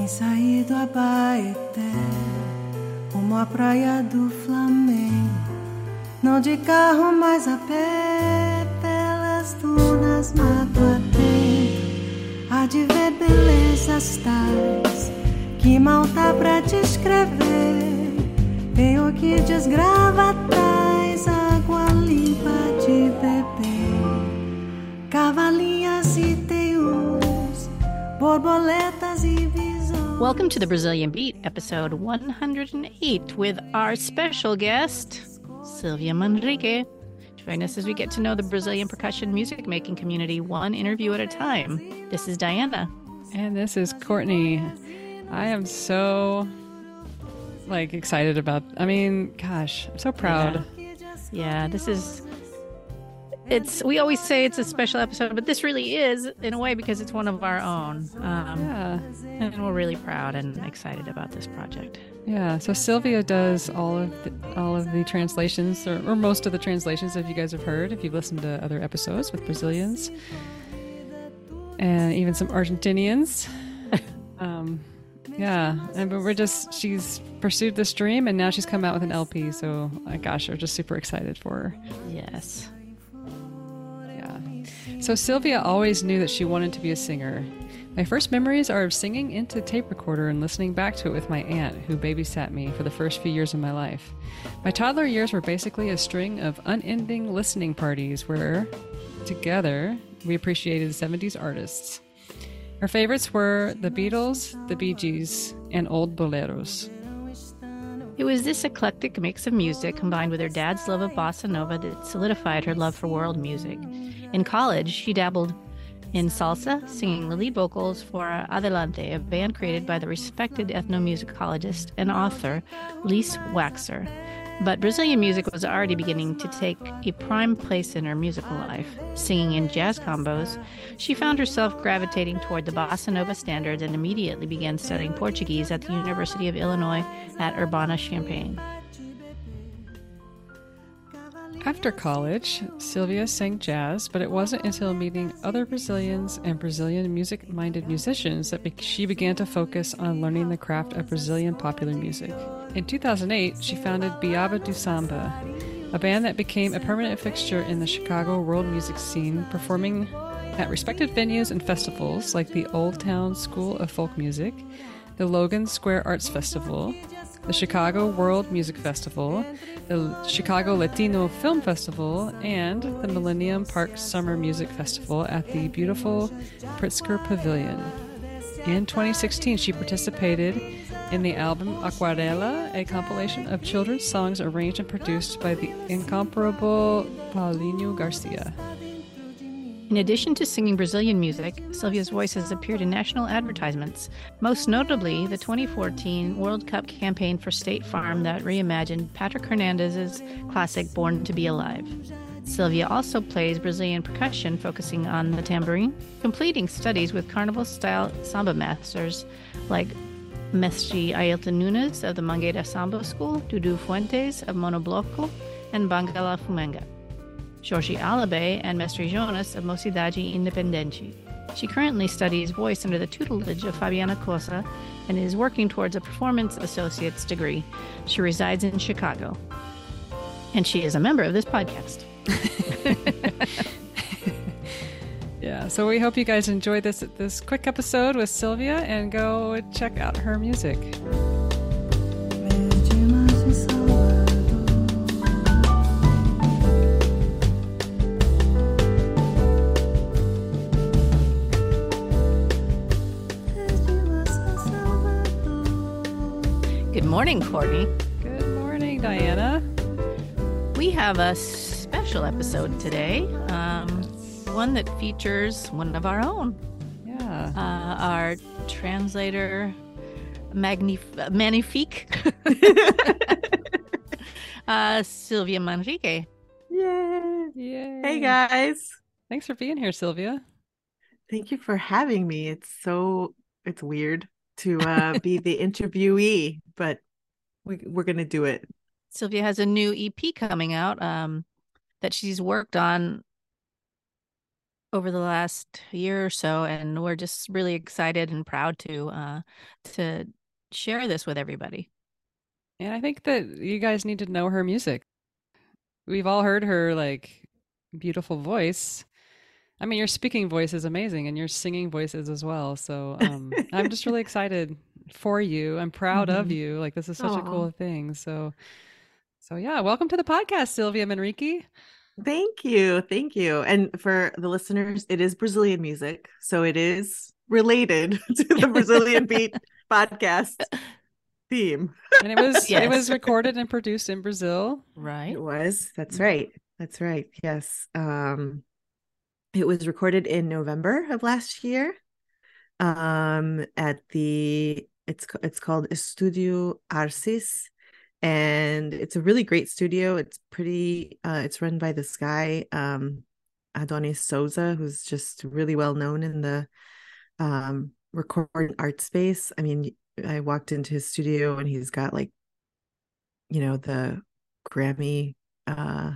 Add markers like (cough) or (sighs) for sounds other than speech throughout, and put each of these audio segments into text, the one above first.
Quem sair do Abaeté, rumo à praia do Flamengo. Não de carro, mas a pé, pelas dunas, mato atento. Há de ver belezas tais que mal tá pra descrever. Tem orquídeas gravatais, água limpa de beber, cavalinhas e teius, borboletas e. Welcome to the Brazilian Beat, episode 108, with our special guest, Silvia Manrique. Join us as we get to know the Brazilian percussion music making community one interview at a time. This is Diana. And this is Courtney. I am so like excited about I mean, gosh, I'm so proud. Yeah, yeah this is it's we always say it's a special episode, but this really is in a way because it's one of our own. Um, Yeah. and we're really proud and excited about this project. Yeah. So Silvia does all of the, all of the translations or, or most of the translations if you guys have heard, if you've listened to other episodes with Brazilians. And even some Argentinians. (laughs) um yeah, and but we're just she's pursued this dream and now she's come out with an LP, so uh, gosh, we're just super excited for her. Yes. So Silvia always knew that she wanted to be a singer. My first memories are of singing into tape recorder and listening back to it with my aunt, who babysat me for the first few years of my life. My toddler years were basically a string of unending listening parties where, together, we appreciated 70s artists. Our favorites were the Beatles, the Bee Gees, and old boleros. It was this eclectic mix of music combined with her dad's love of bossa nova that solidified her love for world music. In college, she dabbled in salsa, singing the lead vocals for Adelante, a band created by the respected ethnomusicologist and author Lise Waxer. But Brazilian music was already beginning to take a prime place in her musical life. Singing in jazz combos, she found herself gravitating toward the bossa nova standards and immediately began studying Portuguese at the University of Illinois at Urbana-Champaign. After college, Silvia sang jazz, but it wasn't until meeting other Brazilians and Brazilian music minded musicians that she began to focus on learning the craft of Brazilian popular music. In 2008, she founded Biaba do Samba, a band that became a permanent fixture in the Chicago world music scene, performing at respected venues and festivals like the Old Town School of Folk Music, the Logan Square Arts Festival, the Chicago World Music Festival, the Chicago Latino Film Festival, and the Millennium Park Summer Music Festival at the beautiful Pritzker Pavilion. In 2016, she participated in the album Aquarela, a compilation of children's songs arranged and produced by the incomparable Paulinho Garcia. In addition to singing Brazilian music, Silvia's voice has appeared in national advertisements, most notably the 2014 World Cup campaign for State Farm that reimagined Patrick Hernandez's classic Born to Be Alive. Silvia also plays Brazilian percussion, focusing on the tamborim, completing studies with carnival style samba masters like Mestre Ailton Nunes of the Mangueira Samba School, Dudu Fuentes of Monobloco, and Bangalafumenga. Jorge Alabe and Mestre Jonas of Mocidade Independente. She currently studies voice under the tutelage of Fabiana Cozza and is working towards a performance associate's degree. She resides in Chicago. And she is a member of this podcast. (laughs) Yeah, so we hope you guys enjoyed this this quick episode with Silvia and go check out her music. Morning, Courtney. Good morning, Diana. We have a special episode today, um, one that features one of our own, Yeah. uh, our translator, magnif- magnifique, (laughs) uh, Silvia Manrique. Yay! Yay. Hey guys. Thanks for being here, Silvia. Thank you for having me. It's so it's weird to uh be the (laughs) interviewee, but We we're gonna do it. Silvia has a new EP coming out um, that she's worked on over the last year or so, and we're just really excited and proud to uh, to share this with everybody. And I think that you guys need to know her music. We've all heard her like beautiful voice. I mean, your speaking voice is amazing and your singing voice is as well. So um, I'm just really (laughs) excited for you. I'm proud of Mhm. you. Like this is such a cool thing. So so yeah, welcome to the podcast, Silvia Manrique. Thank you, thank you. And for the listeners, it is Brazilian music, so it is related (laughs) to the Brazilian Beat (laughs) podcast theme. And it was it was (laughs) recorded and produced in Brazil. Right? It was. That's right. That's right. Yes. Um, it was recorded in November of last year. Um, at the it's it's called Studio Arcis, and it's a really great studio. It's pretty. Uh, it's run by this guy, um, Adonis Souza, who's just really well known in the um recording art space. I mean, I walked into his studio and he's got like, you know, the Grammy uh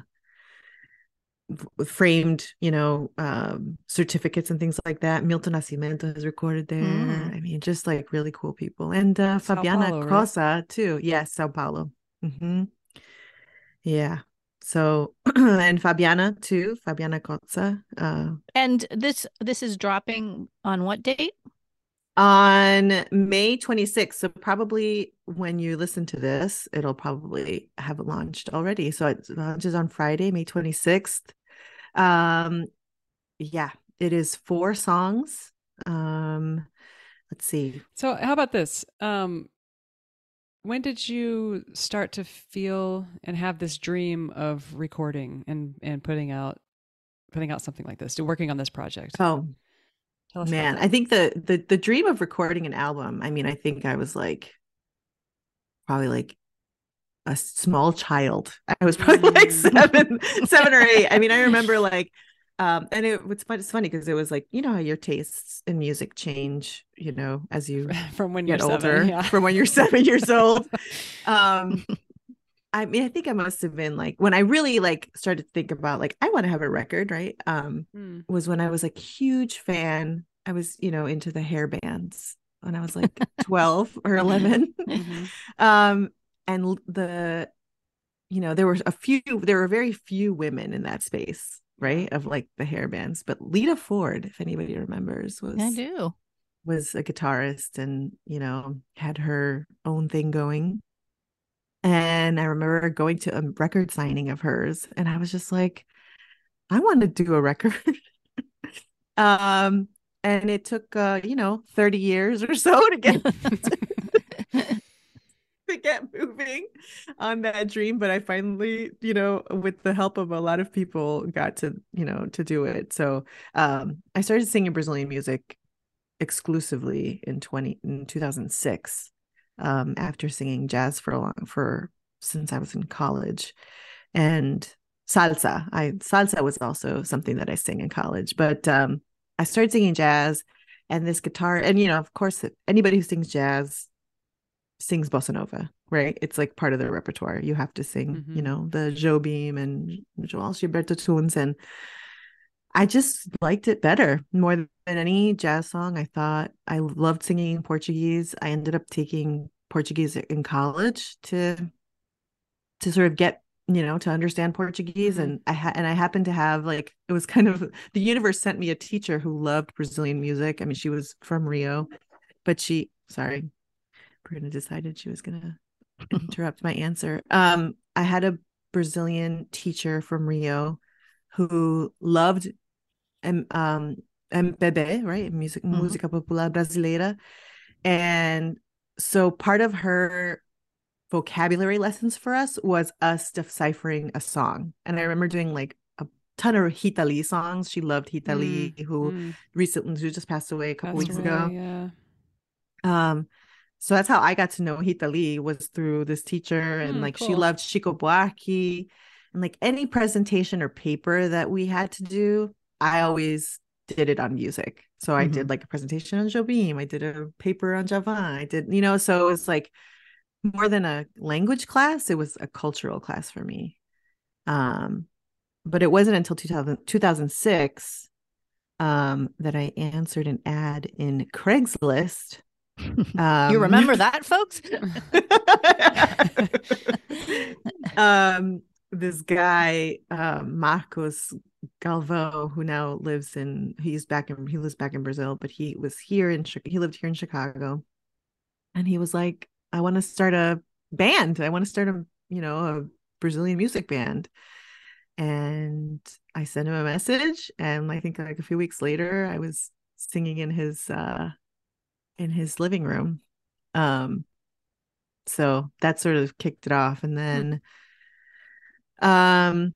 framed, you know, um certificates and things like that. Milton Nascimento has recorded there. Mm. I mean, just like really cool people. And uh Sao Fabiana Paulo, right? Too. Yes, Sao Paulo. hmm Yeah. So (clears throat) and Fabiana too, Fabiana Cozza. Uh And this this is dropping on what date? On May 26th. So probably when you listen to this, it'll probably have launched already. So it launches on Friday, May 26th. Um yeah, it is four songs. Um let's see. So how about this? Um when did you start to feel and have this dream of recording and and putting out putting out something like this, to working on this project? Oh Tell us about man. I think the the the dream of recording an album, I mean, I think I was like probably like a small child. I was probably like Mm. seven, seven or eight. I mean, I (laughs) remember like, um, and it was fun. It's funny because it was like you know how your tastes in music change, you know, as you from when you're get older seven, yeah. from when you're seven years old. (laughs) Um, I mean, I think I must have been like when I really like started to think about like I want to have a record, right? Um, Mm. was when I was like huge fan. I was, you know, into the hair bands when I was like (laughs) 12 or 11. (laughs) Mhm. (laughs) um and the you know there were a few there were very few women in that space right of like the hair bands but lita ford if anybody remembers was I do. was a guitarist and you know had her own thing going and i remember going to a record signing of hers and i was just like i want to do a record. (laughs) Um and it took uh you know 30 years or so to get (laughs) to get moving on that dream but i finally you know with the help of a lot of people got to you know to do it. So um i started singing brazilian music exclusively in 20 in 2006 um after singing jazz for a long for since i was in college and salsa i salsa was also something that i sang in college but um i started singing jazz and this guitar and you know of course anybody who sings jazz sings bossa nova, right? It's like part of their repertoire. You have to sing, you Mhm. know, the Jobim and João Gilberto tunes. And I just liked it better more than any jazz song. I thought I loved singing Portuguese. I ended up taking Portuguese in college to to sort of get you know to understand Portuguese Mhm. and I had and I happened to have like it was kind of (laughs) the universe sent me a teacher who loved Brazilian music. I mean she was from Rio, but she sorry Bruna decided she was gonna (laughs) interrupt my answer. Um, I had a Brazilian teacher from Rio who loved um MPB, right? Music Mhm. música popular brasileira. And so part of her vocabulary lessons for us was us deciphering a song. And I remember doing like a ton of Rita Lee songs. She loved Rita Lee, who Mm. recently who just passed away a couple Passed weeks ago. Yeah. Um, so that's how I got to know Rita Lee was through this teacher, and Hmm, like she loved Chico Buarque, and like any presentation or paper that we had to do, I always did it on music. So I did like a presentation on Jobim, I did a paper on Djavan, I did, you know, so it was like more than a language class, it was a cultural class for me. Um, but it wasn't until 2000, 2006 um, that I answered an ad in Craigslist. (laughs) Um, you remember that, folks? (laughs) (laughs) um, this guy, um, Marcos Galvo, who now lives in, he's back in, he lives back in Brazil, but he was here in, he lived here in Chicago. And he was like, I want to start a band. I want to start a, you know, a Brazilian music band. And I sent him a message. And I think like a few weeks later, I was singing in his, uh, in his living room. Um, so that sort of kicked it off. And then, um,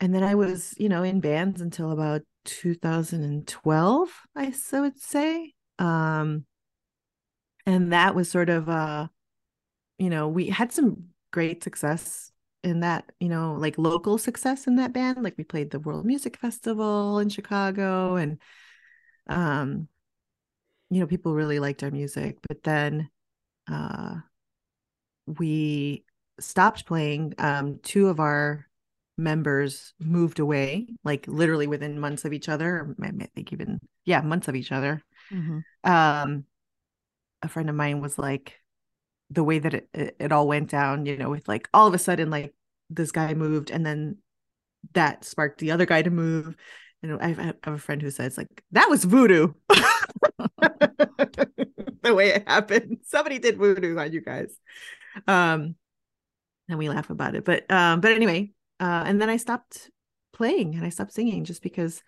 and then I was, you know, in bands until about 2012, I so would say. Um, and that was sort of uh, you know, we had some great success in that, you know, like local success in that band. Like we played the World Music Festival in Chicago and um, you know, people really liked our music. But then uh we stopped playing. Um, two of our members moved away, like literally within months of each other. I think even yeah, months of each other. Mhm. Um, a friend of mine was like, the way that it, it, it all went down, you know, with like all of a sudden, like this guy moved, and then that sparked the other guy to move. You know, I have, I have a friend who says like that was voodoo. (laughs) the way it happened, somebody did voodoo on you guys. Um, and we laugh about it, but um, but anyway, uh, and then I stopped playing and I stopped singing just because,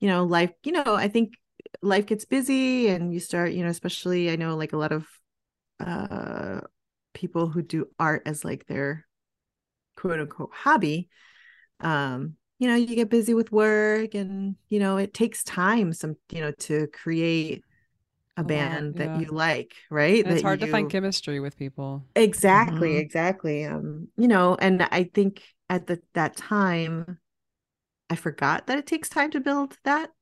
you know, life. You know, I think life gets busy and you start, you know, especially I know like a lot of uh people who do art as like their quote unquote hobby um you know you get busy with work and you know it takes time some you know to create a, A lot, band that yeah. you like right And it's That hard to find chemistry with people. exactly Mhm. exactly um you know and i think at the that time i forgot that it takes time to build that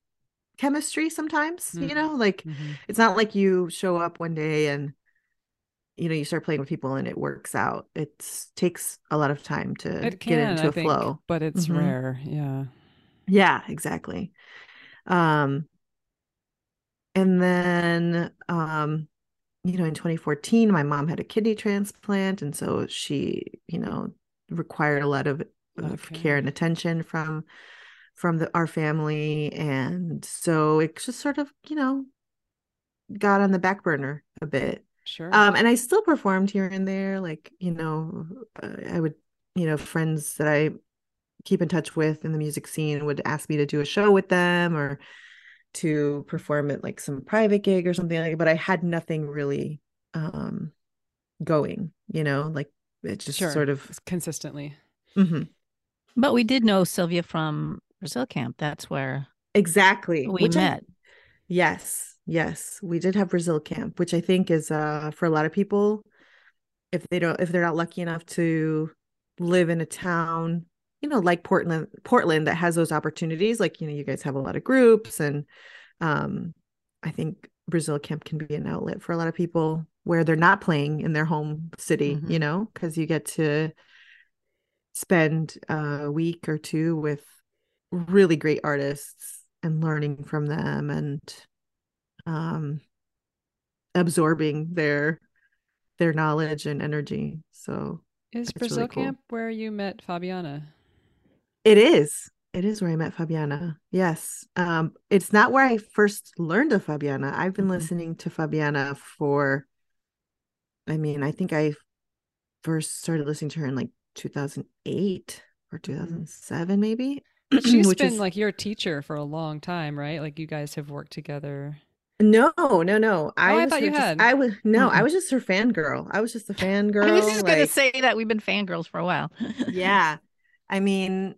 chemistry sometimes you Mhm. know like Mhm. it's not like you show up one day and you know you start playing with people and it works out it takes a lot of time to It get can, into I a think, flow but it's Mhm. rare. Yeah. yeah exactly um and then um you know in 2014 my mom had a kidney transplant and so she you know required a lot of, of Okay. care and attention from from the our family and so it just sort of you know got on the back burner a bit Sure. um and i still performed here and there like you know uh, i would you know friends that i keep in touch with in the music scene would ask me to do a show with them or to perform at like some private gig or something like that, but i had nothing really um going you know like it just sure. sort of consistently. Mhm. But we did know Silvia from Brazil camp. That's where exactly we which I- met. Yes, yes, we did have Brazil camp, which I think is uh for a lot of people, if they don't, if they're not lucky enough to live in a town, you know, like Portland, Portland that has those opportunities. Like, you know, you guys have a lot of groups, and um, I think Brazil camp can be an outlet for a lot of people where they're not playing in their home city, you Mhm. know, because you get to spend a week or two with really great artists and learning from them and um absorbing their their knowledge and energy so Is It's really Brazil cool. camp where you met Fabiana? It is it is where i met fabiana yes um it's not where i first learned of fabiana i've been Mhm. listening to fabiana for i mean i think i first started listening to her in like 2008 or 2007 maybe (clears throat) she's (clears throat) been is- like your teacher for a long time, right? Like you guys have worked together. No, no, no. I, Oh, I thought you just- had. I was no, I Mm-mm. was just her fangirl. I was just a fangirl. (laughs) I was just gonna say that we've been fangirls for a while. (laughs) yeah. I mean,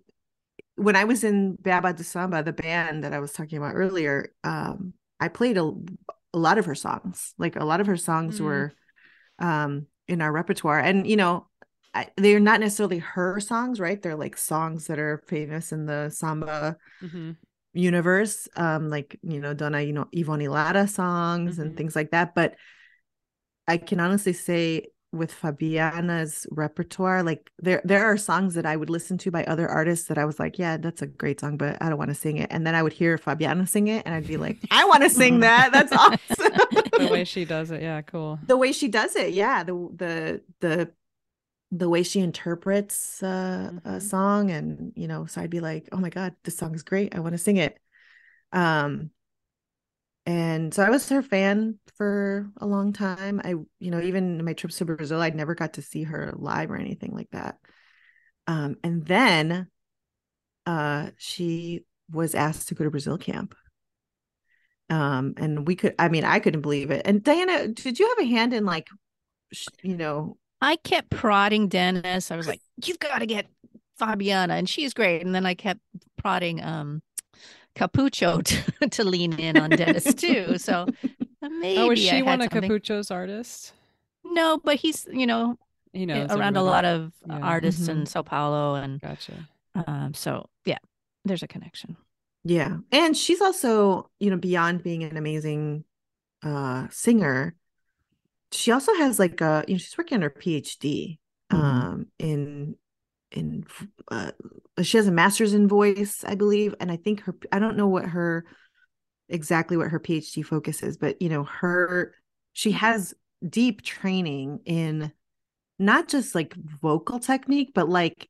when I was in Baba de Samba, the band that I was talking about earlier, um, I played a, a lot of her songs. Like a lot of her songs Mm. were um in our repertoire. And you know, I, they're not necessarily her songs, right? They're like songs that are famous in the samba hmm universe um like you know Dona you know Ivone Lara songs Mhm. and things like that but i can honestly say with Fabiana's repertoire. Like there there are songs that I would listen to by other artists that I was like, yeah, that's a great song, but I don't want to sing it. And then I would hear Fabiana sing it and I'd be like, I want to sing (laughs) that. That's awesome. the way (laughs) she does it, yeah, cool. the way she does it, yeah. The the the the way she interprets uh, a Mhm. song and you know, so I'd be like, oh my God, this song is great. I want to sing it. Um and so I was her fan for a long time. I, you know, even my trips to Brazil, I'd never got to see her live or anything like that. Um, and then uh she was asked to go to Brazil camp. Um, and we could, I mean, I couldn't believe it. And Diana, did you have a hand in like, you know, I kept prodding Dennis. I was like, "You've got to get Fabiana," and she's great. And then I kept prodding um Capucho (laughs) to, to lean in on Dennis too. So maybe (laughs) oh, is she had one of something. Capucho's artists? No, but he's you know He knows around a lot of Yeah. artists in Sao Paulo, and Gotcha. um, so yeah, there's a connection. Yeah. And she's also, you know, beyond being an amazing uh singer, she also has like a, you know, she's working on her PhD Mhm. um in in uh she has a master's in voice, I believe, and I think her I don't know what her exactly what her PhD focus is, but you know, her she has deep training in not just like vocal technique, but like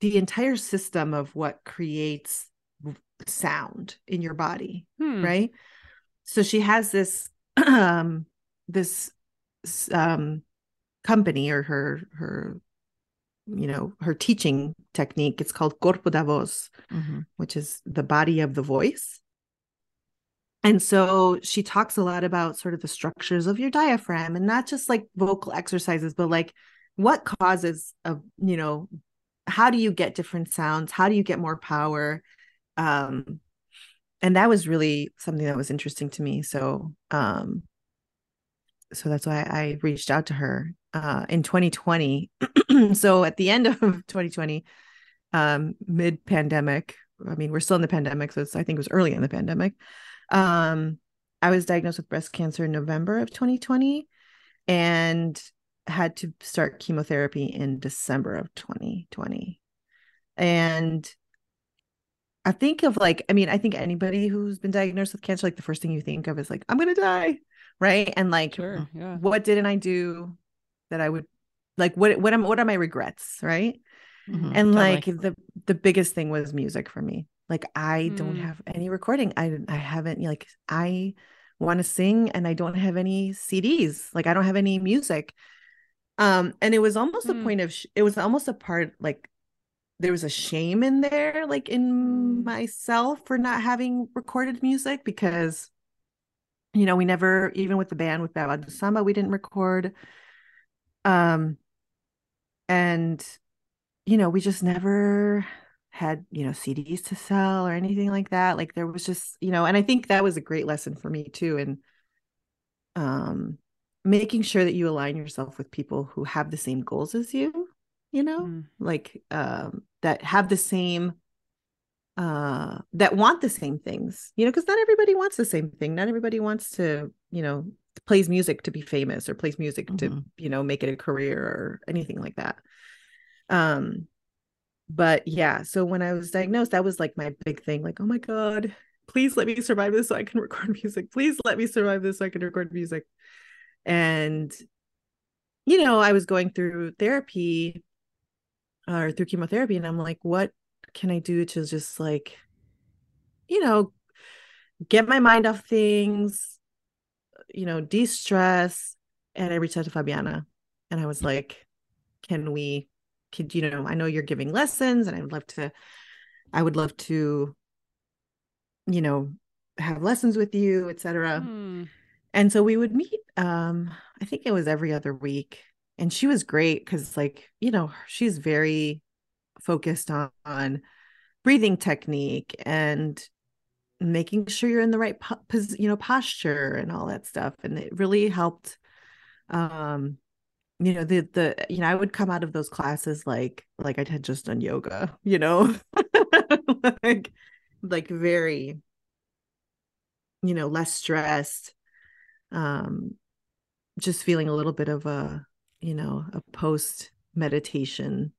the entire system of what creates sound in your body Hmm. right so she has this (clears throat) um this um company or her her you know her teaching technique it's called corpo da voz Mhm. which is the body of the voice. And so she talks a lot about sort of the structures of your diaphragm and not just like vocal exercises but like what causes a you know how do you get different sounds? How do you get more power? Um and that was really something that was interesting to me. So um so that's why i reached out to her uh in 2020 (clears throat) so at the end (laughs) of 2020 um mid pandemic i mean we're still in the pandemic so i think it was early in the pandemic um i was diagnosed with breast cancer in november of 2020 and had to start chemotherapy in december of 2020 and I think of like, I mean, I think anybody who's been diagnosed with cancer, like the first thing you think of is like, I'm gonna die, right? And like, Sure. Yeah. what didn't I do that I would like? What what am what are my regrets, right? Mhm. And Totally. like the the biggest thing was music for me. Like I don't Mm. have any recording. I I haven't like I want to sing and I don't have any CDs. Like I don't have any music. Um, and it was almost a Hmm. point of sh- it was almost a part like there was a shame in there, like in Mm. myself for not having recorded music because, you know, we never, even with the band with Babado Samba, we didn't record. Um, and, you know, we just never had, you know, CDs to sell or anything like that. Like there was just, you know, and I think that was a great lesson for me too. And, um, making sure that you align yourself with people who have the same goals as you, you know, Mm. like um that have the same uh that want the same things you know because not everybody wants the same thing. Not everybody wants to you know plays music to be famous or plays music to Mhm. you know make it a career or anything like that. Um but yeah so when i was diagnosed that was like my big thing like oh my god please let me survive this so i can (laughs) record music. Please let me survive this so i can record music. And you know i was going through therapy or through chemotherapy and i'm like what can i do to just like you know get my mind off things you know de-stress and i reached out to fabiana and i was like can we could you know i know you're giving lessons and i would love to i would love to you know have lessons with you etc Hmm. and so we would meet um i think it was every other week and she was great because like you know she's very focused on, on breathing technique and making sure you're in the right po- pos- you know posture and all that stuff and it really helped um you know the the you know i would come out of those classes like like i had just done yoga (laughs) you know (laughs) like like very you know less stressed um just feeling a little bit of a you know, a post meditation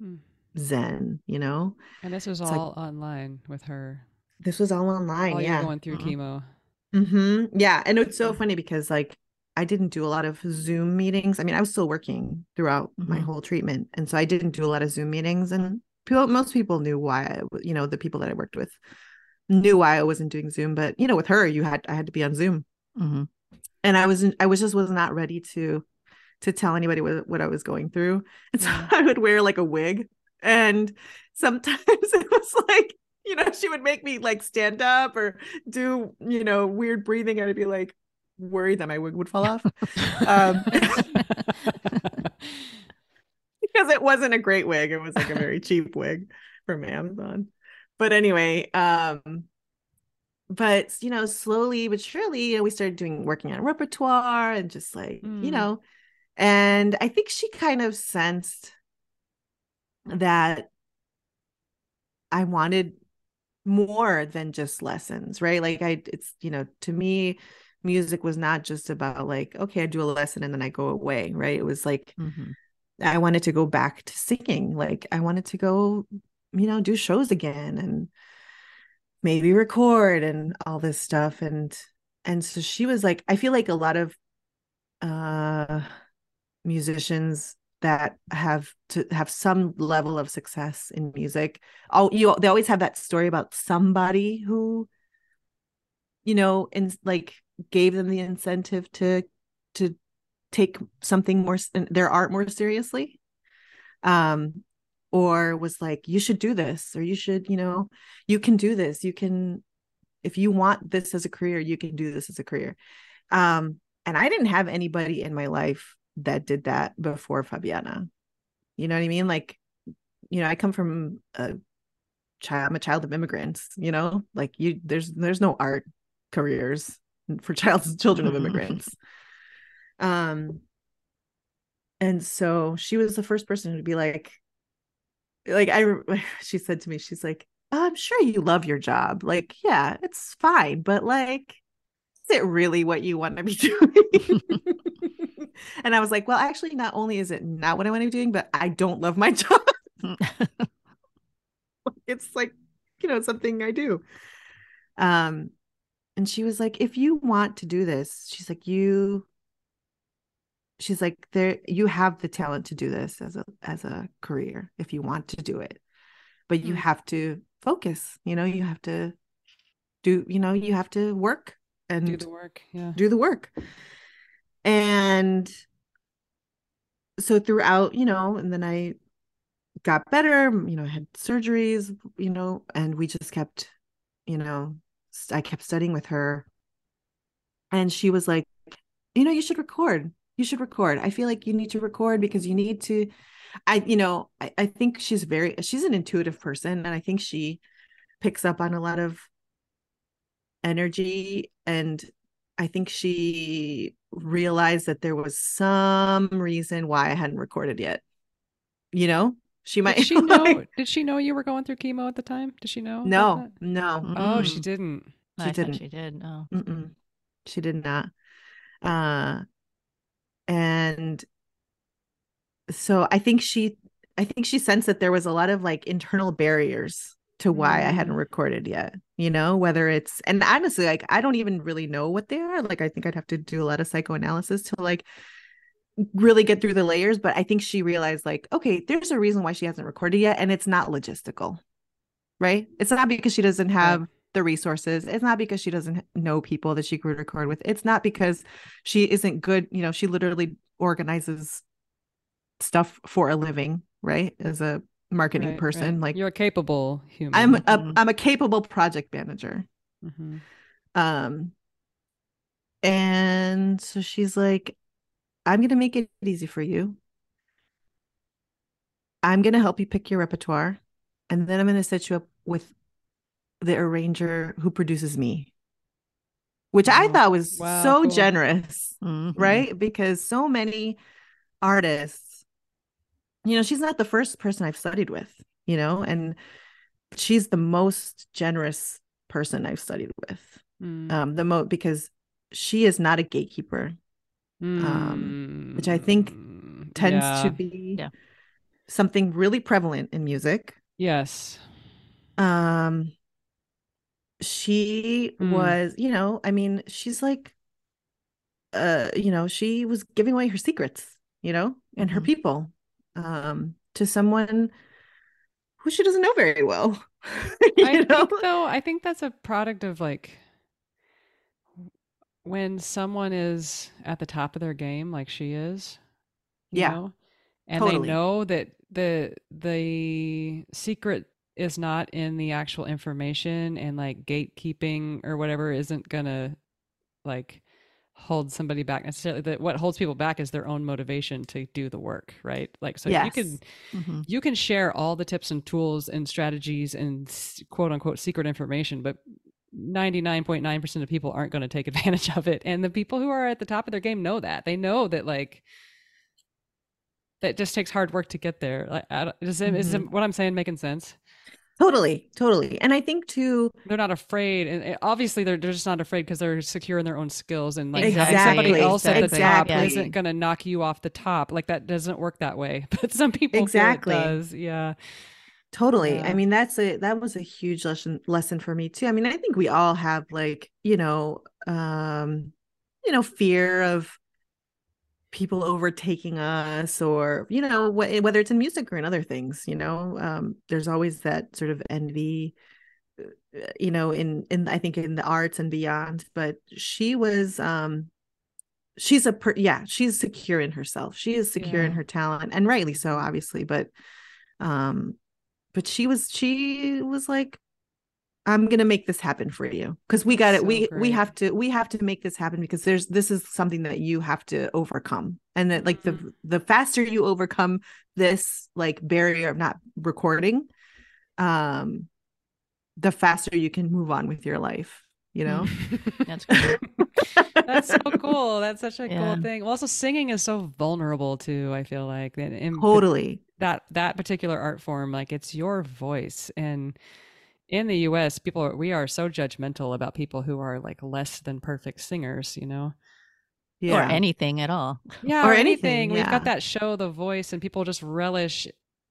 Hmm. Zen, you know. And this was It's like- all online with her. This was all online, you yeah. going through Mhm. chemo. hmm Yeah. And it's so funny because like I didn't do a lot of Zoom meetings. I mean, I was still working throughout my Mhm. whole treatment. And so I didn't do a lot of Zoom meetings. And people, most people knew why, I, you know, the people that I worked with knew why I wasn't doing Zoom. But, you know, with her, you had, I had to be on Zoom. hmm And I wasn't, I was just was not ready to, to tell anybody what, what I was going through. And so (laughs) I would wear like a wig. And sometimes (laughs) it was like, you know, she would make me like stand up or do, you know, weird breathing. And I'd be like worried that my wig would fall off Um, (laughs) because it wasn't a great wig. It was like a very (laughs) cheap wig from Amazon. But anyway, um, but you know, slowly but surely, you know, we started doing working on repertoire and just like, you Mm. know, and I think she kind of sensed that I wanted more than just lessons, right? Like I it's, you know, to me, music was not just about like, okay, I do a lesson and then I go away, right? It was like hmm I wanted to go back to singing. Like I wanted to go, you know, do shows again and maybe record and all this stuff. And and so she was like, I feel like a lot of uh musicians that have to have some level of success in music. Oh, you they always have that story about somebody who, you know, and like gave them the incentive to to take something more their art more seriously um or was like you should do this or you should you know you can do this you can if you want this as a career you can do this as a career um and i didn't have anybody in my life that did that before fabiana. You know what i mean? Like you know i come from a child i'm a child of immigrants you know? Like you there's there's no art careers for (laughs) child children of immigrants. (laughs) Um and so she was the first person to be like like i (laughs) she said to me she's like i'm sure you love your job. Like yeah it's fine but like is it really what you want to be doing and i was like well actually not only is it not what i want to be doing but i don't love my (laughs) job (laughs) it's like you know something i do um and she was like if you want to do this she's like you she's like there you have the talent to do this as a as a career if you want to do it but you Mm. have to focus you know you have to do you know you have to work and Do the work. Yeah. do the work. And so throughout, you know, and then I got better, you know, I had surgeries, you know, and we just kept, you know, I kept studying with her. And she was like, you know, you should record. You should record. I feel like you need to record because you need to. I, you know, I, I think she's very, she's an intuitive person. And I think she picks up on a lot of energy and i think she realized that there was some reason why i hadn't recorded yet you know she might Did she (laughs) know? like- Did she know you were going through chemo at the time? Did she know? about no that? no Oh, she didn't. She I didn't. she did. Oh. Mm-mm. she did not uh and so i think she i think she sensed that there was a lot of like internal barriers to why i hadn't Mm. recorded yet you know whether it's and honestly like i don't even really know what they are. Like i think i'd have to do a lot of psychoanalysis to like really get through the layers but i think she realized like okay there's a reason why she hasn't recorded yet and it's not logistical right? It's not because she doesn't have the resources. It's not because she doesn't know people that she could record with. It's not because she isn't good you know she literally organizes stuff for a living right as a marketing Right, right. person like you're a capable human. i'm a, Mhm. i'm a capable project manager Mhm. um and so she's like i'm going to make it easy for you i'm going to help you pick your repertoire and then i'm going to set you up with the arranger who produces me which i thought was Wow, so cool. generous Mhm. right because so many artists you know she's not the first person i've studied with you know and she's the most generous person i've studied with Mm. um the mo because she is not a gatekeeper um, which I think Mm. tends Yeah. to be Yeah. something really prevalent in music. Yes. Um, she Mm. was, you know, I mean, she's like, uh, you know, she was giving away her secrets, you know, and her Mhm. people, um, to someone who she doesn't know very well. (laughs) I know? think though, I think that's a product of like when someone is at the top of their game, like she is. you Yeah, know, and totally. they know that the the secret is not in the actual information and like gatekeeping or whatever isn't gonna like hold somebody back necessarily that what holds people back is their own motivation to do the work right like so you Yes. can Mhm. you can share all the tips and tools and strategies and quote unquote secret information, but 99.9% of people aren't going to take (laughs) advantage of it. And the people who are at the top of their game know that. They know that, like, that just takes hard work to get there. Like, I don't, is, it- is what I'm saying making sense? Totally, totally. And I think too, They're not afraid, and and obviously they're they're just not afraid because they're secure in their own skills, and like having somebody Exactly, else at the top exactly. isn't going to knock you off the top. Like that doesn't work that way, (laughs) but some people Exactly. does. Yeah, Totally. Yeah. I mean, that's a that was a huge lesson lesson for me too. I mean, I think we all have like, you know, um, you know, fear of people overtaking us or, you know, wh- whether it's in music or in other things, you know. Um, there's always that sort of envy uh, you know, in in I think in the arts and beyond, but she was um she's a per- yeah, she's secure in herself. She is secure in her talent and rightly so obviously, but um but she was she was like i'm gonna make this happen for you because we got That's it so we we have to we have to make this happen because there's this is something that you have to overcome and that like the Mhm. the faster you overcome this like barrier of not recording um the faster you can move on with your life you know (laughs) That's great. (laughs) That's so cool. That's such a Yeah. cool thing. Well, also singing is so vulnerable too. I feel like and, and totally that that particular art form, like it's your voice. And in the U.S., people are, we are so judgmental about people who are like less than perfect singers. You know, Or anything at all. yeah, Or or, anything, anything. We've yeah. got that show, The Voice, and people just relish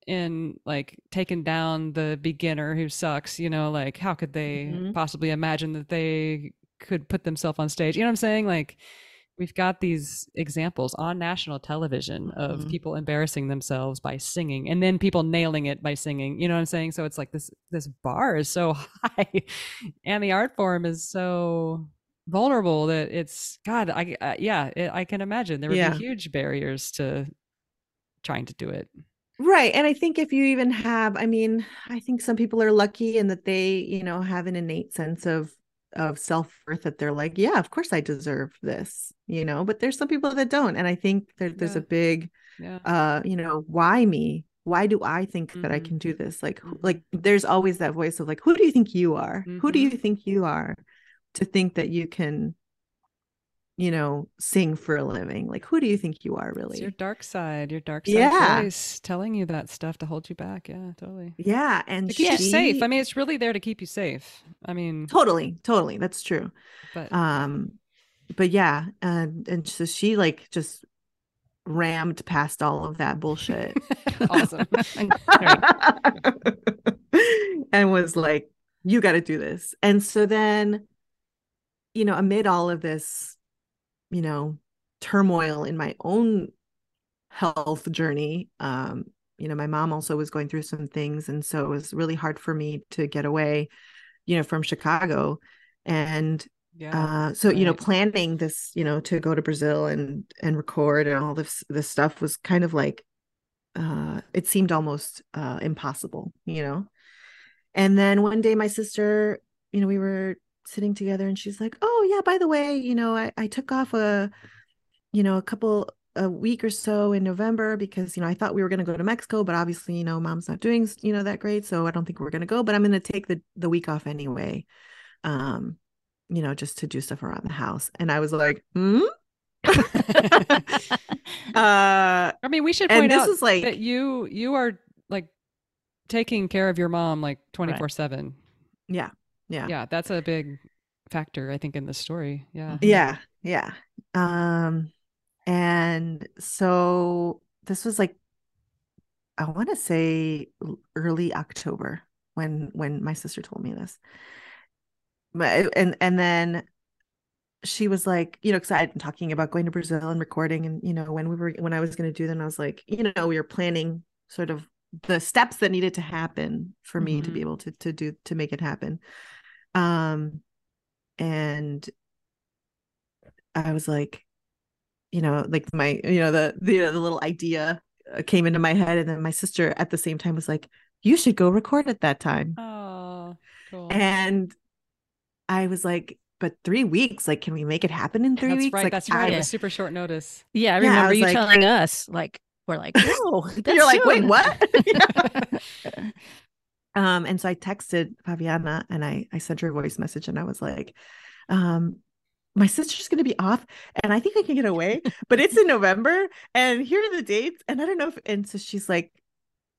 in like taking down the beginner who sucks. You know, like how could they Mhm. possibly imagine that they could put themselves on stage? You know what I'm saying? Like we've got these examples on national television of Mhm. people embarrassing themselves by singing and then people nailing it by singing you know what i'm saying so it's like this this bar is so (laughs) high and the art form is so vulnerable that it's god i uh, yeah it, i can imagine there would Yeah. be huge barriers to trying to do it Right. And I think if you even have, I mean, I think some people are lucky in that they, you know, have an innate sense of of self-worth that they're like, yeah, of course I deserve this, you know, but there's some people that don't. And I think that there's Yeah. a big yeah uh, you know, why me? Why do I think that I Mhm. can do this? Like Mhm. like there's always that voice of like, who do you think you are? Who do Mhm. you think you are to think that you can you know, sing for a living? Like who do you think you are it's really? your dark side your dark side Yeah. voice telling you that stuff to hold you back. Yeah totally. Yeah, and to keep you safe. i mean it's really there to keep you safe. I mean totally totally that's true. But um but yeah and and so she like just rammed past all of that bullshit. (laughs) Awesome. (laughs) (laughs) And was like you got to do this. And so then you know amid all of this you know turmoil in my own health journey. Um you know my mom also was going through some things and so it was really hard for me to get away you know from chicago. And yeah uh so you know planning this you know to go to brazil and and record and all this this stuff was kind of like uh it seemed almost uh impossible you know? And then one day my sister you know we were sitting together and she's like oh yeah by the way you know i, I took off a you know a couple a week or so in november because you know i thought we were going to go to mexico but obviously you know mom's not doing you know that great so i don't think we're going to go but i'm going to take the the week off anyway um you know just to do stuff around the house. And i was like hmm? (laughs) Uh I mean, we should and point this out is like that you you are like taking care of your mom like twenty four seven. yeah yeah Yeah, that's a big factor, I think, in the story. Yeah. yeah yeah um and so this was like I want to say early October when when my sister told me this. But and and then she was like, you know, because I had been talking about going to Brazil and recording, and you know, when we were when I was going to do them, I was like, you know, we were planning sort of the steps that needed to happen for me to Mhm. be able to to do to make it happen. Um, and I was like, you know, like my, you know, the the, the little idea uh, came into my head, and then my sister at the same time was like, you should go record at that time. Oh, cool. And I was like, but three weeks, like, can we make it happen in three that's weeks? right. Like, that's I right. It was super short notice. Yeah, I Yeah, I remember you like- telling us, like, we're like, whoa, (laughs) that's You're like, wait, what? (laughs) (laughs) Um, and so I texted Fabiana and I I sent her a voice message and I was like, um, my sister's gonna be off and I think I can get away, but it's in November and here are the dates. And I don't know if and so she's like,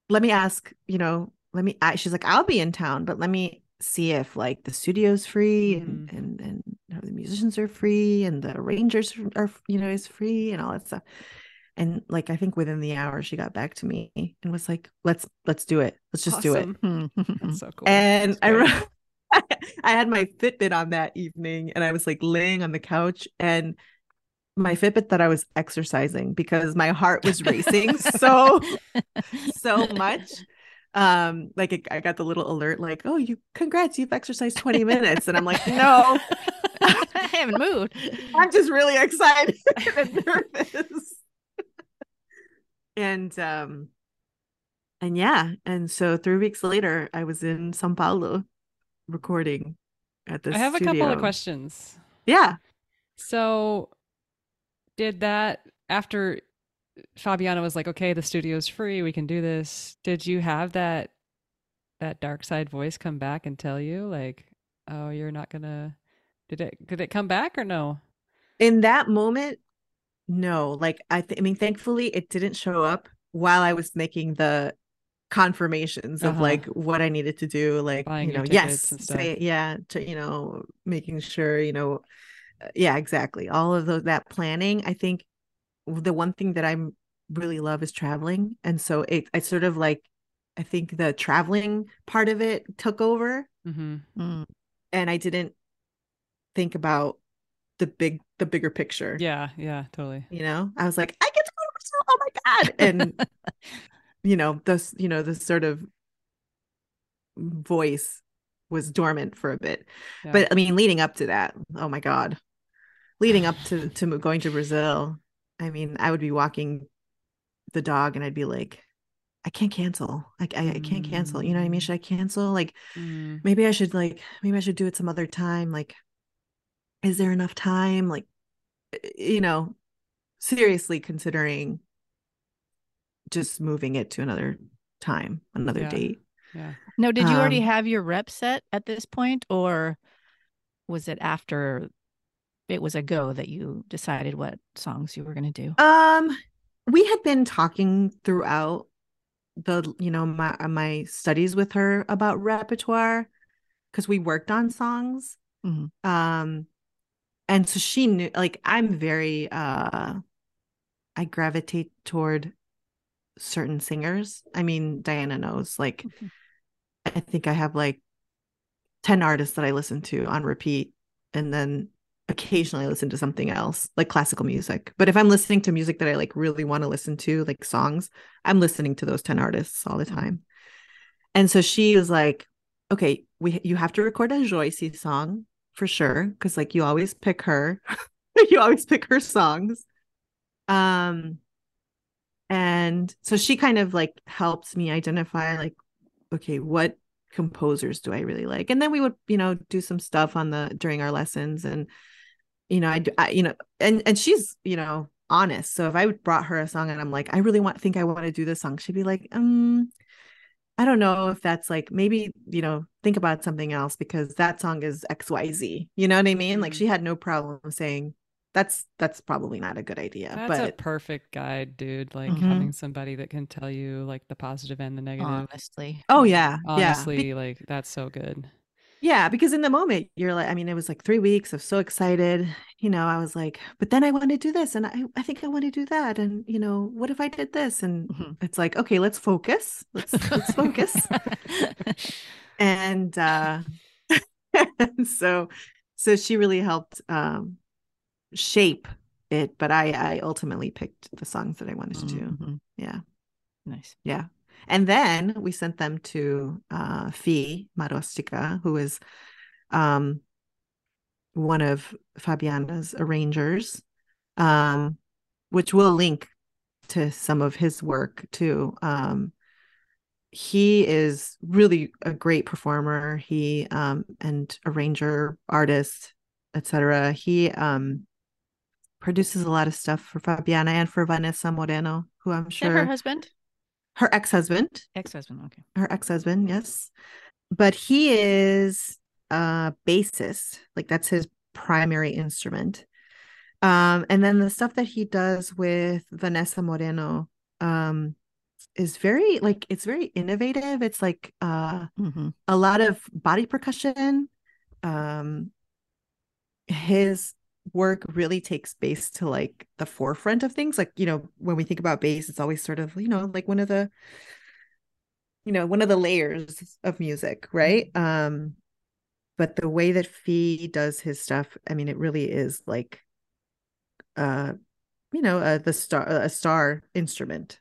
let me ask, you know, let me she's like, I'll be in town, but let me see if like the studio's free and and and you know, the musicians are free and the arrangers are you know is free and all that stuff. And like I think within the hour she got back to me and was like, let's let's do it. Let's just do it. Hmm. (laughs) That's so cool. And I remember (laughs) I had my Fitbit on that evening and I was like laying on the couch and my Fitbit that I was exercising because my heart was racing so so much. Um like it, I got the little alert like, "Oh, you congrats, you've exercised 20 minutes." And I'm like, "No, (laughs) I haven't moved. I'm just really excited and nervous." And um and yeah, and so 3 weeks later I was in São Paulo recording at the I have a couple of questions. Yeah. So, did that after Fabiana was like, "Okay, the studio's free, we can do this." Did you have that that dark side voice come back and tell you like, "Oh, you're not gonna"? Did it? Did it come back or no? In that moment, no. Like I, th- I mean, thankfully, it didn't show up while I was making the confirmations of Uh-huh. like what I needed to do. Like Buying you know, yes, and say yeah, to you know, making sure you know, uh, yeah, exactly. All of those that planning. I think the one thing that I'm really love is traveling, and so it, I sort of like, I think the traveling part of it took over. Mm-hmm. Hmm. and I didn't think about the big the bigger picture. Yeah, yeah, totally. You know, I was like, I get to go to Brazil. Oh my God. And (laughs) you know, this, you know, this sort of voice was dormant for a bit. Yeah. But I mean, leading up to that, oh my God. Leading up to (sighs) to going to Brazil, I mean, I would be walking the dog and I'd be like, I can't cancel. Like I, I can't cancel. You know what I mean? Mm. Should I cancel? Like Mm. maybe I should like maybe I should do it some other time. Like, is there enough time? Like, you know, seriously considering just moving it to another time, another Yeah. date. yeah. No, did you already Um, have your rep set at this point, or was it after it was a go that you decided what songs you were going to do? Um, we had been talking throughout the, you know, my my studies with her about repertoire because we worked on songs. Mhm. Um, and so she knew, like, I'm very, uh, I gravitate toward certain singers. I mean, Diana knows, like, Mhm. I think I have like 10 artists that I listen to on repeat, and then occasionally I listen to something else, like classical music. But if I'm listening to music that I like really want to listen to, like songs, I'm listening to those 10 artists all the Mhm. time. And so she was like, okay, we you have to record a Joyce song for sure, because like you always pick her. (laughs) you always pick her songs. Um and so she kind of like helped me identify like okay what composers do i really like and then we would you know do some stuff on the during our lessons and you know i, I- you know and and she's you know honest so if i brought her a song and i'm like i really want think i want to do this song she'd be like um i don't know if that's like maybe you know think about something else because that song is xyz you know what i mean like Mhm. she had no problem saying that's that's probably not a good idea That's a perfect guide, dude. Like Mhm. having somebody that can tell you like the positive and the negative. Honestly. oh yeah yeah Honestly, like that's so good. Yeah, because in the moment you're like, I mean, it was like three weeks of so excited. You know, I was like, but then I want to do this and I, I think I want to do that. And, you know, what if I did this? And Mhm. it's like, okay, let's focus. Let's let's focus. (laughs) and uh and (laughs) so so she really helped um shape it, but I I ultimately picked the songs that I wanted to do. Mhm. Yeah. Nice. Yeah. And then we sent them to uh Fi Marostica, who is um one of Fabiana's arrangers, um, which we'll link to some of his work too. Um he is really a great performer. He um and arranger, artist, etc. He um produces a lot of stuff for Fabiana and for Vanessa Moreno, who I'm sure that her husband? Her ex-husband. Ex-husband. Okay. her ex-husband yes. But he is a bassist like that's his primary instrument. Um and then the stuff that he does with vanessa moreno um is very like it's very innovative. It's like uh hmm a lot of body percussion. Um his work really takes bass to like the forefront of things like you know when we think about bass it's always sort of you know like one of the you know one of the layers of music right? Um but the way that Fi does his stuff i mean it really is like uh you know uh, the star a star instrument.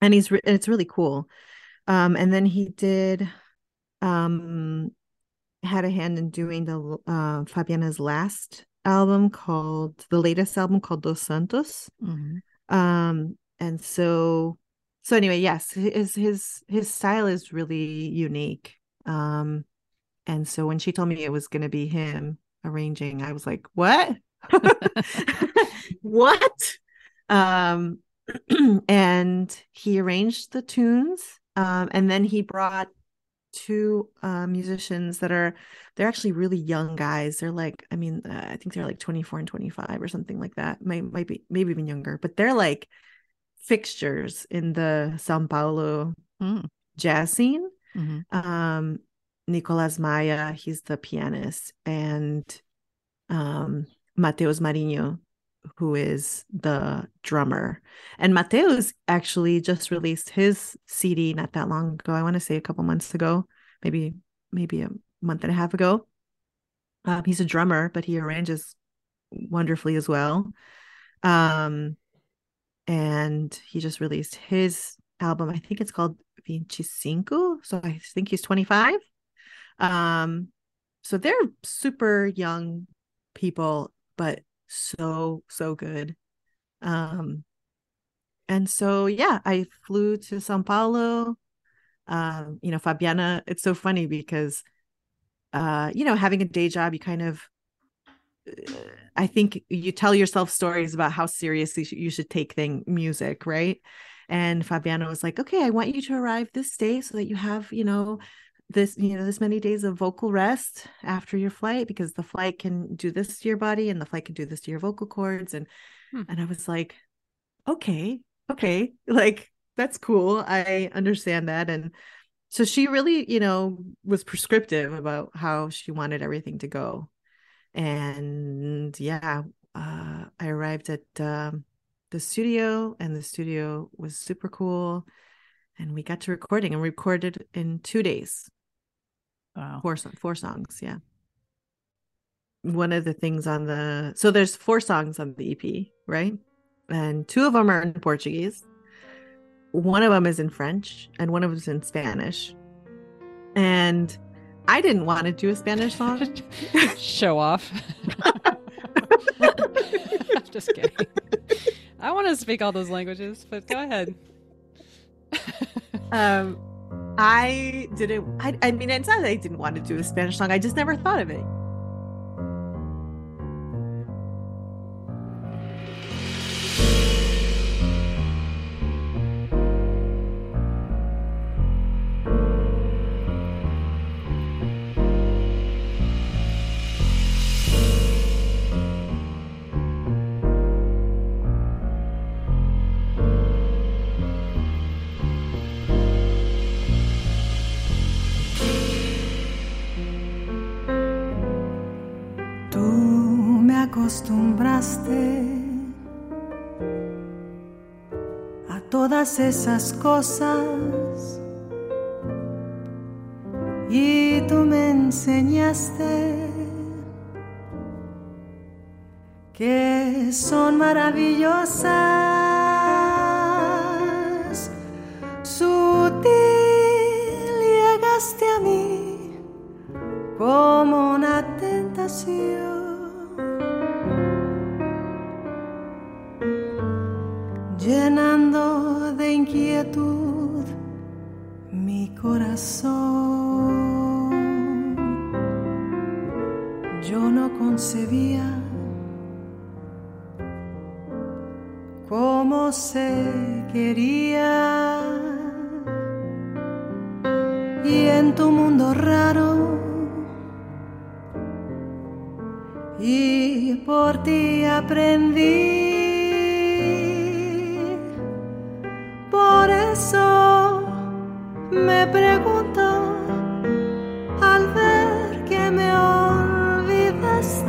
And he's re- it's really cool. Um and then he did um had a hand in doing the uh Fabiana's last album called the latest album called Dos Santos. Hmm um and so so anyway yes his his his style is really unique. Um and so when she told me it was going to be him arranging i was like what? (laughs) What? Um (clears throat) and he arranged the tunes um and then he brought two uh, musicians that are they're actually really young guys. They're like i mean uh, i think they're like 24 and 25 or something like that. Might might be maybe even younger but they're like fixtures in the sao paulo Mm. jazz scene. Hmm um nicolas maya he's the pianist and um mateus marinho who is the drummer. And mateus actually just released his cd not that long ago i want to say a couple months ago maybe maybe a month and a half ago. Um, he's a drummer but he arranges wonderfully as well. Um and he just released his album i think it's called 25 so i think he's 25 um so they're super young people but so so good. Um and so yeah i flew to sao paulo. Um you know fabiana it's so funny because uh you know having a day job you kind of i think you tell yourself stories about how seriously you should take thing music right? And fabiana was like okay i want you to arrive this day so that you have you know this you know this many days of vocal rest after your flight because the flight can do this to your body and the flight can do this to your vocal cords and Hmm. and i was like okay okay (laughs) like that's cool i understand that and so she really you know was prescriptive about how she wanted everything to go and yeah uh i arrived at um the studio and the studio was super cool and we got to recording and recorded in two days Wow. four four songs yeah one of the things on the so there's four songs on the ep right and two of them are in portuguese one of them is in french and one of them is in spanish and i didn't want to do a spanish song (laughs) (laughs) Show off. I'm (laughs) just kidding. I want to speak all those languages, but go ahead. um i didn't I, I mean it's not that i didn't want to do a spanish song i just never thought of it a todas esas cosas y tú me enseñaste que son maravillosas. Sutil llegaste a mí como una tentación. Corazón, yo no concebía cómo se quería. Y en tu mundo raro, y por ti aprendí. Me pregunto al ver que me olvidaste,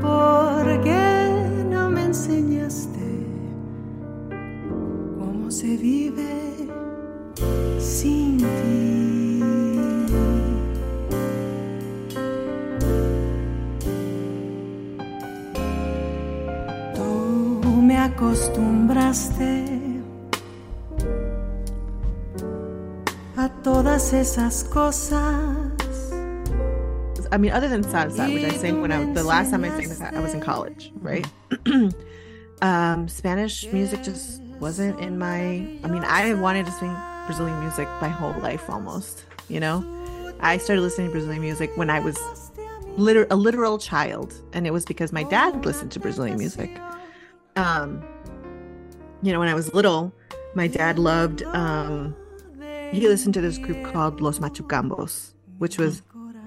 ¿por qué no me enseñaste cómo se vive sin ti? Tú me acostumbraste todas esas cosas. I mean, other than salsa, which I sang when I was the last time I sang that I was in college, right? (clears throat) um, Spanish music just wasn't in my. I mean, I wanted to sing Brazilian music my whole life almost. You know, I started listening to Brazilian music when I was liter- a literal child, and it was because my dad listened to Brazilian music. Um, you know, when I was little, my dad loved. Um, he listened to this group called Los Machucambos, which was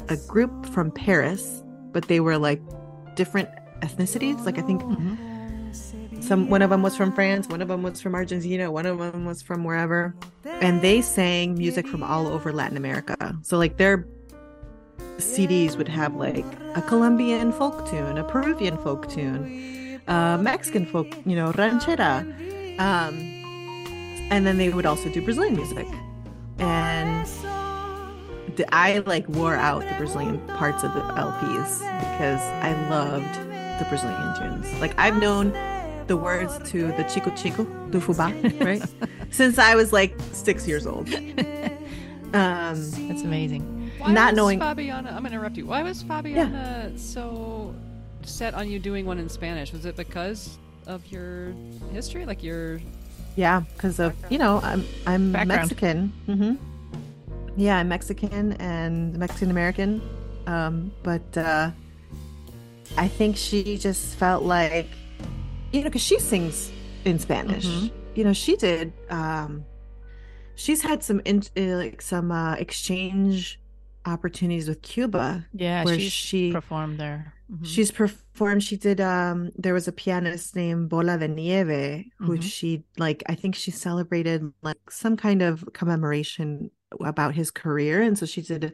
a group from Paris, but they were like different ethnicities. Like I think some one of them was from France, one of them was from Argentina, one of them was from wherever, and they sang music from all over Latin America. So like their CDs would have like a Colombian folk tune, a Peruvian folk tune, a Mexican folk, you know, ranchera, um, and then they would also do Brazilian music, and I like wore out the Brazilian parts of the LPs because I loved the Brazilian tunes. Like I've known the words to the Tico Tico no Fubá, (laughs) right? Since I was like six years old. (laughs) Um, That's amazing. Why Not was knowing- Fabiana. I'm gonna interrupt you. Why was Fabiana so set on you doing one in Spanish? Was it because of your history, like your? Yeah, because of you know I'm I'm Background. Mexican. hmm Yeah, I'm Mexican and Mexican American. Um, but uh, I think she just felt like you know because she sings in Spanish. Mhm. You know she did. Um, she's had some in, uh, like some uh, exchange opportunities with Cuba. Yeah, Where she- performed there. Mhm. She's performed. She did. Um, there was a pianist named Bola de Nieve who Mhm. she like. I think she celebrated like some kind of commemoration about his career, and so she did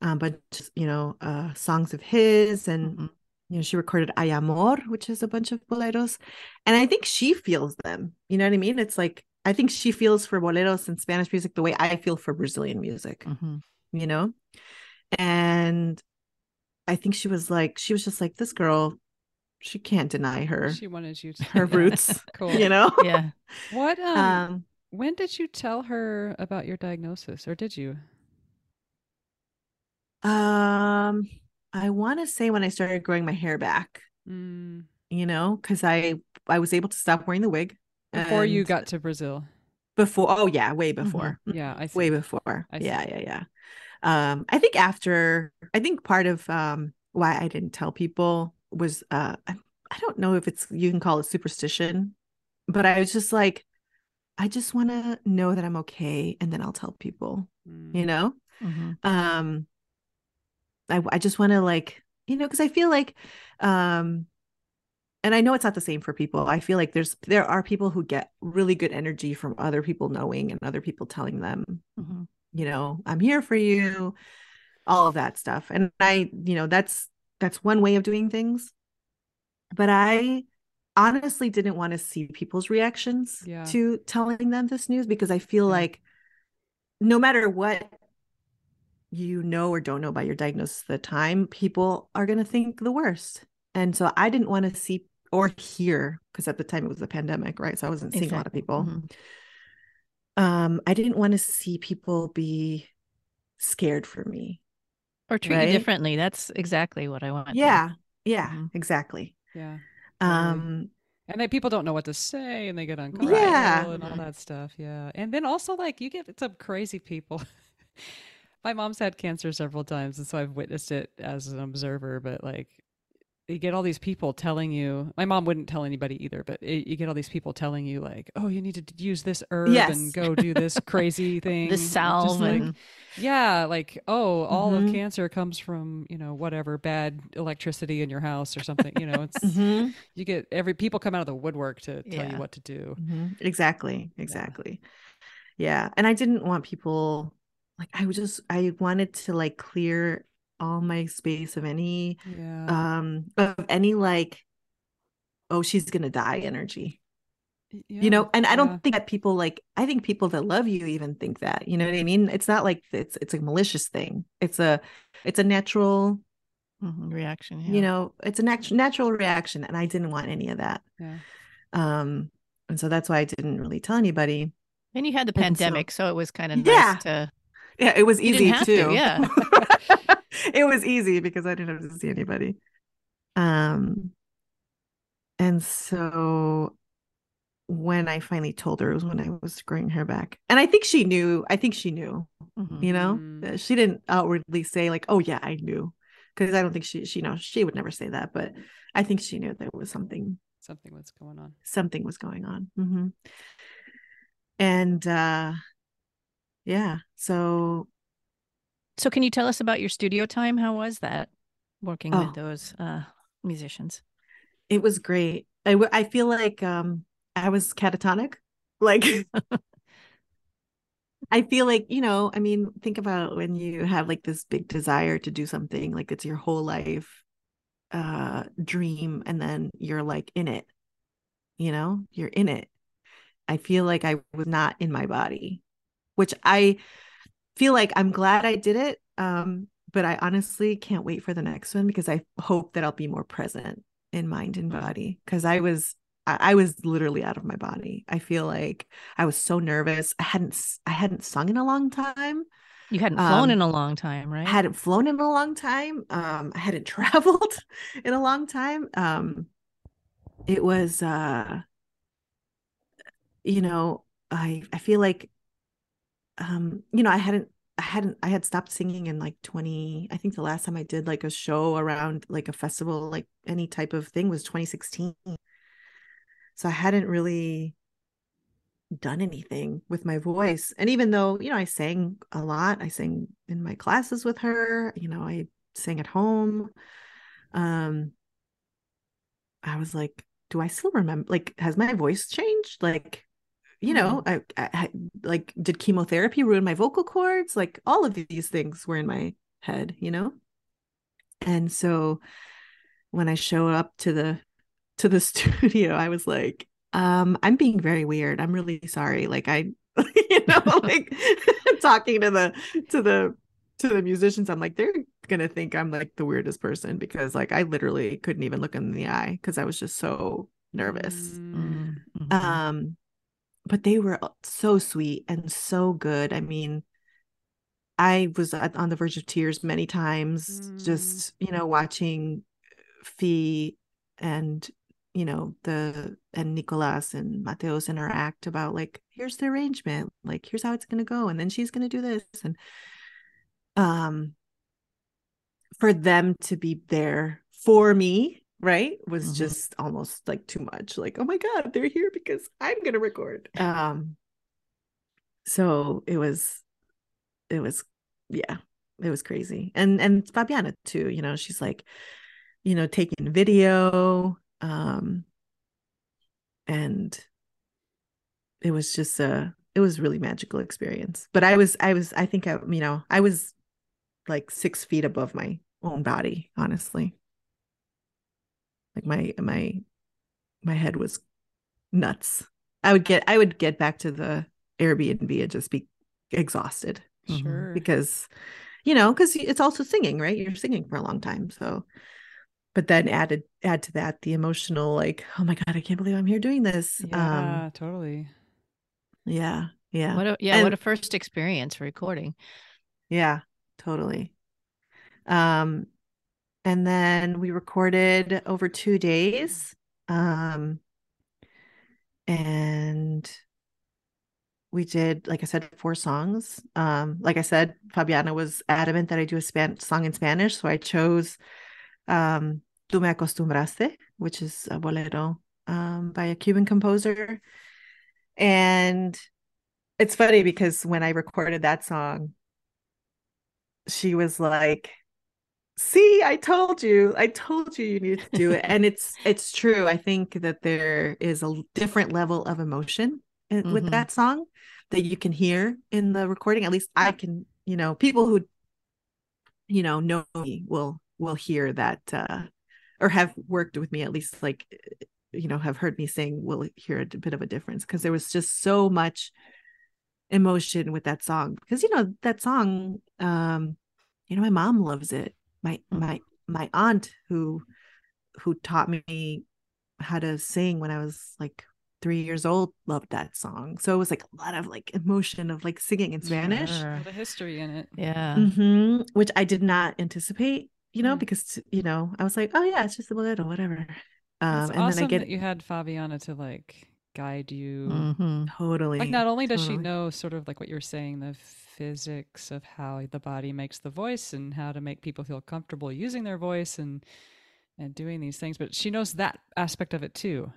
a bunch, you know, uh, songs of his, and Mhm. you know, she recorded Ay Amor, which is a bunch of boleros, and I think she feels them. You know what I mean? It's like I think she feels for boleros and Spanish music the way I feel for Brazilian music Mhm. you know and i think she was like she was just like this girl she can't deny her She wanted you to her (laughs) roots (laughs) cool. you know Yeah. (laughs) What? Um, um when did you tell her about your diagnosis, or did you? um i want to say when i started growing my hair back Mm, you know because i i was able to stop wearing the wig before you got to Brazil. before oh yeah way before Yeah, I see. way before I see. yeah yeah yeah um i think after i think part of um why i didn't tell people was uh I, I don't know if it's you can call it superstition but i was just like i just want to know that i'm okay and then i'll tell people Mm. you know Mhm. um i, I just want to like you know because i feel like um and i know it's not the same for people i feel like there's there are people who get really good energy from other people knowing and other people telling them Mhm. You know i'm here for you all of that stuff and i you know that's that's one way of doing things but I honestly didn't want to see people's reactions Yeah. to telling them this news because I feel Yeah. like no matter what you know or don't know about your diagnosis at the time, people are going to think the worst. And so I didn't want to see or hear because at the time it was a pandemic, right? So I wasn't seeing a lot of Exactly. people. Mhm. Um, I didn't want to see people be scared for me. Or treat Right? you differently. That's exactly what I want. through. Yeah, yeah, Mhm. exactly. Yeah. Totally. Um, And then people don't know what to say and they get uncomfortable Yeah. and all that stuff. Yeah. And then also like you get some crazy people. (laughs) My mom's had cancer several times and so I've witnessed it as an observer, but like you get all these people telling you my mom wouldn't tell anybody either but it, you get all these people telling you like oh you need to use this herb Yes. and go do this (laughs) crazy thing Just salve like- and yeah like oh all Mhm. of cancer comes from you know whatever bad electricity in your house or something you know it's mhm. you get every people come out of the woodwork to tell Yeah. you what to do Mhm. Exactly. Exactly. Yeah. And I didn't want people like I was just I wanted to like clear all my space of any yeah um of any like oh she's gonna die energy. Y- You know, yeah, and I don't think that people like I think people that love you even think that. You know what I mean? It's not like it's it's a malicious thing. It's a it's a natural, Mhm, reaction. you know, it's a nat- natural reaction and I didn't want any of that. yeah Um and so that's why I didn't really tell anybody. And you had the And so- pandemic, so, it was kind of Yeah. nice to. Yeah, it was easy have to, too. yeah. (laughs) it was easy because I didn't have to see anybody. Um, and so when I finally told her it was when I was growing her back, and I think she knew. I think she knew. Mhm. You know, Mm. Uh, she didn't outwardly say like, "Oh yeah, I knew," because I don't think she she knows she would never say that, but I think she knew there was something something was going on something was going on. hmm And uh, yeah, so So, can you tell us about your studio time? How was that working Oh. with those uh, musicians? it was great. I, w- I feel like um I was catatonic. (laughs) Like I feel like, you know, I mean, think about when you have like this big desire to do something, like it's your whole life uh dream and then you're like in it. You know, you're in it. I feel like I was not in my body, which I feel like I'm glad I did it. Um but I honestly can't wait for the next one because I hope that I'll be more present in mind and body because I was I, was literally out of my body. I feel like I was so nervous. I hadn't I hadn't sung in a long time. You hadn't flown Um, in a long time, right? I hadn't flown in a long time. Um, I hadn't (laughs) traveled in a long time. Um, it was uh, you know, I I feel like um, you know, I hadn't I hadn't I had stopped singing in like 20 I think the last time I did like a show around like a festival like any type of thing was 2016 so I hadn't really done anything with my voice. And even though you know I sang a lot I sang in my classes with her you know I sang at home um I was like do I still remember like has my voice changed? Like you know I, I I- like did chemotherapy ruin my vocal cords? Like all of these things were in my head you know? And so when i show up to the to the (laughs) studio i was like um i'm being very weird. I'm really sorry. Like i (laughs) you know (laughs) like talking to the to the to the musicians i'm like they're gonna think i'm like the weirdest person because like i literally couldn't even look in the eye because i was just so nervous. Mm. Mm, mhm. um but they were so sweet and so good i mean i was on the verge of tears many times Mm. just you know watching fi and you know the and nicolas and mateus interact about like here's the arrangement like here's how it's going to go and then she's going to do this and um for them to be there for me right? Was Mhm. just almost like too much like oh my god they're here because i'm gonna record. Um so it was it was yeah it was crazy. And and fabiana too you know she's like you know taking video um and it was just a it was really magical experience. But i was i was i think i you know i was like six feet above my own body honestly like my my my head was nuts i would get i would get back to the airbnb and just be exhausted Mhm. Sure. because you know because it's also singing right you're singing for a long time so but then added add to that the emotional like oh my god i can't believe i'm here doing this Yeah, um totally. yeah yeah What a yeah, And- what a first experience recording. yeah totally um and then we recorded over two days um and we did like i said four songs. Um like i said fabiana was adamant that i do a span- song in spanish so i chose um tú me acostumbraste which is a bolero um by a cuban composer. And it's funny because when i recorded that song she was like see i told you i told you you need to do it and it's it's true i think that there is a different level of emotion in- with that song that you can hear in the recording at least i can you know people who you know know me will will hear that uh or have worked with me at least like you know have heard me sing will hear a bit of a difference because there was just so much emotion with that song because you know that song um you know my mom loves it my Mm. my my aunt who who taught me how to sing when i was like three years old loved that song so it was like a lot of like emotion of like singing in spanish Sure. A lot of history in it. Yeah. Mhm, which i did not anticipate you know Yeah. because you know i was like oh yeah it's just a bolero whatever um and awesome then i get that you had Fabiana to like guide you. Mhm. totally Like not only does she know sort of like what you're saying, the physics of how the body makes the voice and how to make people feel comfortable using their voice and and doing these things, but she knows that aspect of it too.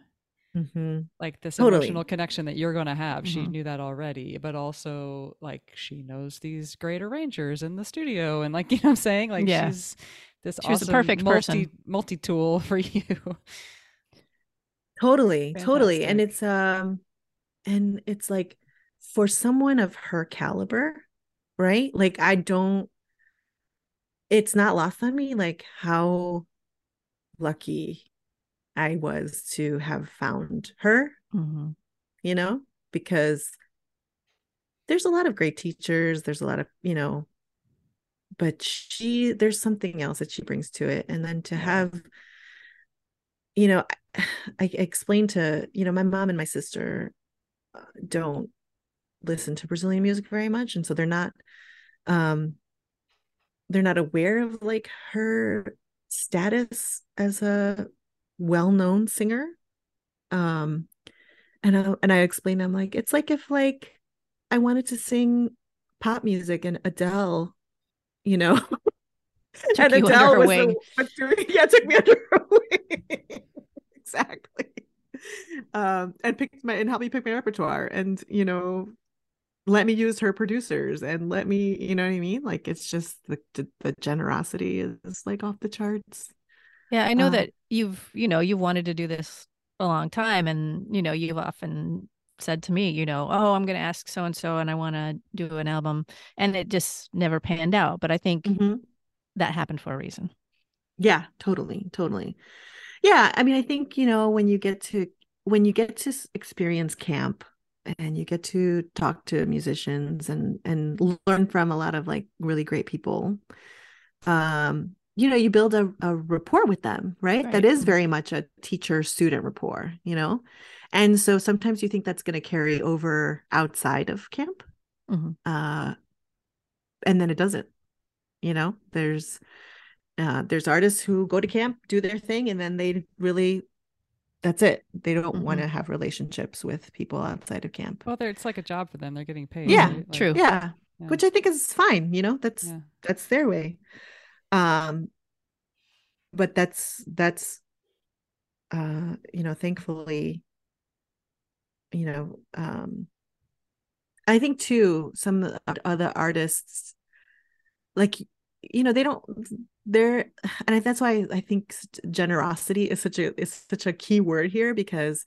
Mhm. Like this Totally. emotional connection that you're going to have. She Mhm. knew that already, but also like she knows these great arrangers in the studio and like (laughs) you know what I'm saying? Like Yeah. she's this She was the perfect multi person. multi tool (laughs) for you. totally totally and it's um and it's like for someone of her caliber right? Like i don't it's not lost on me like how lucky i was to have found her Mhm. you know? Because there's a lot of great teachers there's a lot of you know but she there's something else that she brings to it. And then to have you know (sighs) I, I explained to you know my mom and my sister uh, don't listen to brazilian music very much and so they're not um they're not aware of like her status as a well-known singer. Um and I and I explained I'm like it's like if like I wanted to sing pop music and Adele you know? Took and Adele her was wing. the doing yeah took me under her wing. (laughs) Exactly. Um and picked my and helped me pick my repertoire and you know let me use her producers and let me you know what I mean like it's just the the, the generosity is like off the charts Yeah, I know Um, that you've, you know, you've wanted to do this a long time and, you know, you've often said to me, you know, oh, I'm going to ask so and so and I want to do an album and it just never panned out, but I think Mhm. that happened for a reason. Yeah, totally, totally. Yeah, I mean, I think, you know, when you get to when you get to experience camp and you get to talk to musicians and and learn from a lot of like really great people, um, you know, you build a, a rapport with them, right? That Right. is very much a teacher student rapport, you know? And so sometimes you think that's going to carry over outside of camp. Mhm. Uh, and then it doesn't, you know? There's uh, there's artists who go to camp, do their thing, and then they really that's it. They don't want to have relationships with people outside of camp. Well, they're, it's like a job for them. They're getting paid. Yeah, right? Like, true. Yeah, yeah. which I think is fine, you know, that's Yeah. that's their way. Um but that's that's uh you know, thankfully you know, um I think too some of the other artists like you know they don't they're and that's why I think generosity is such a is such a key word here because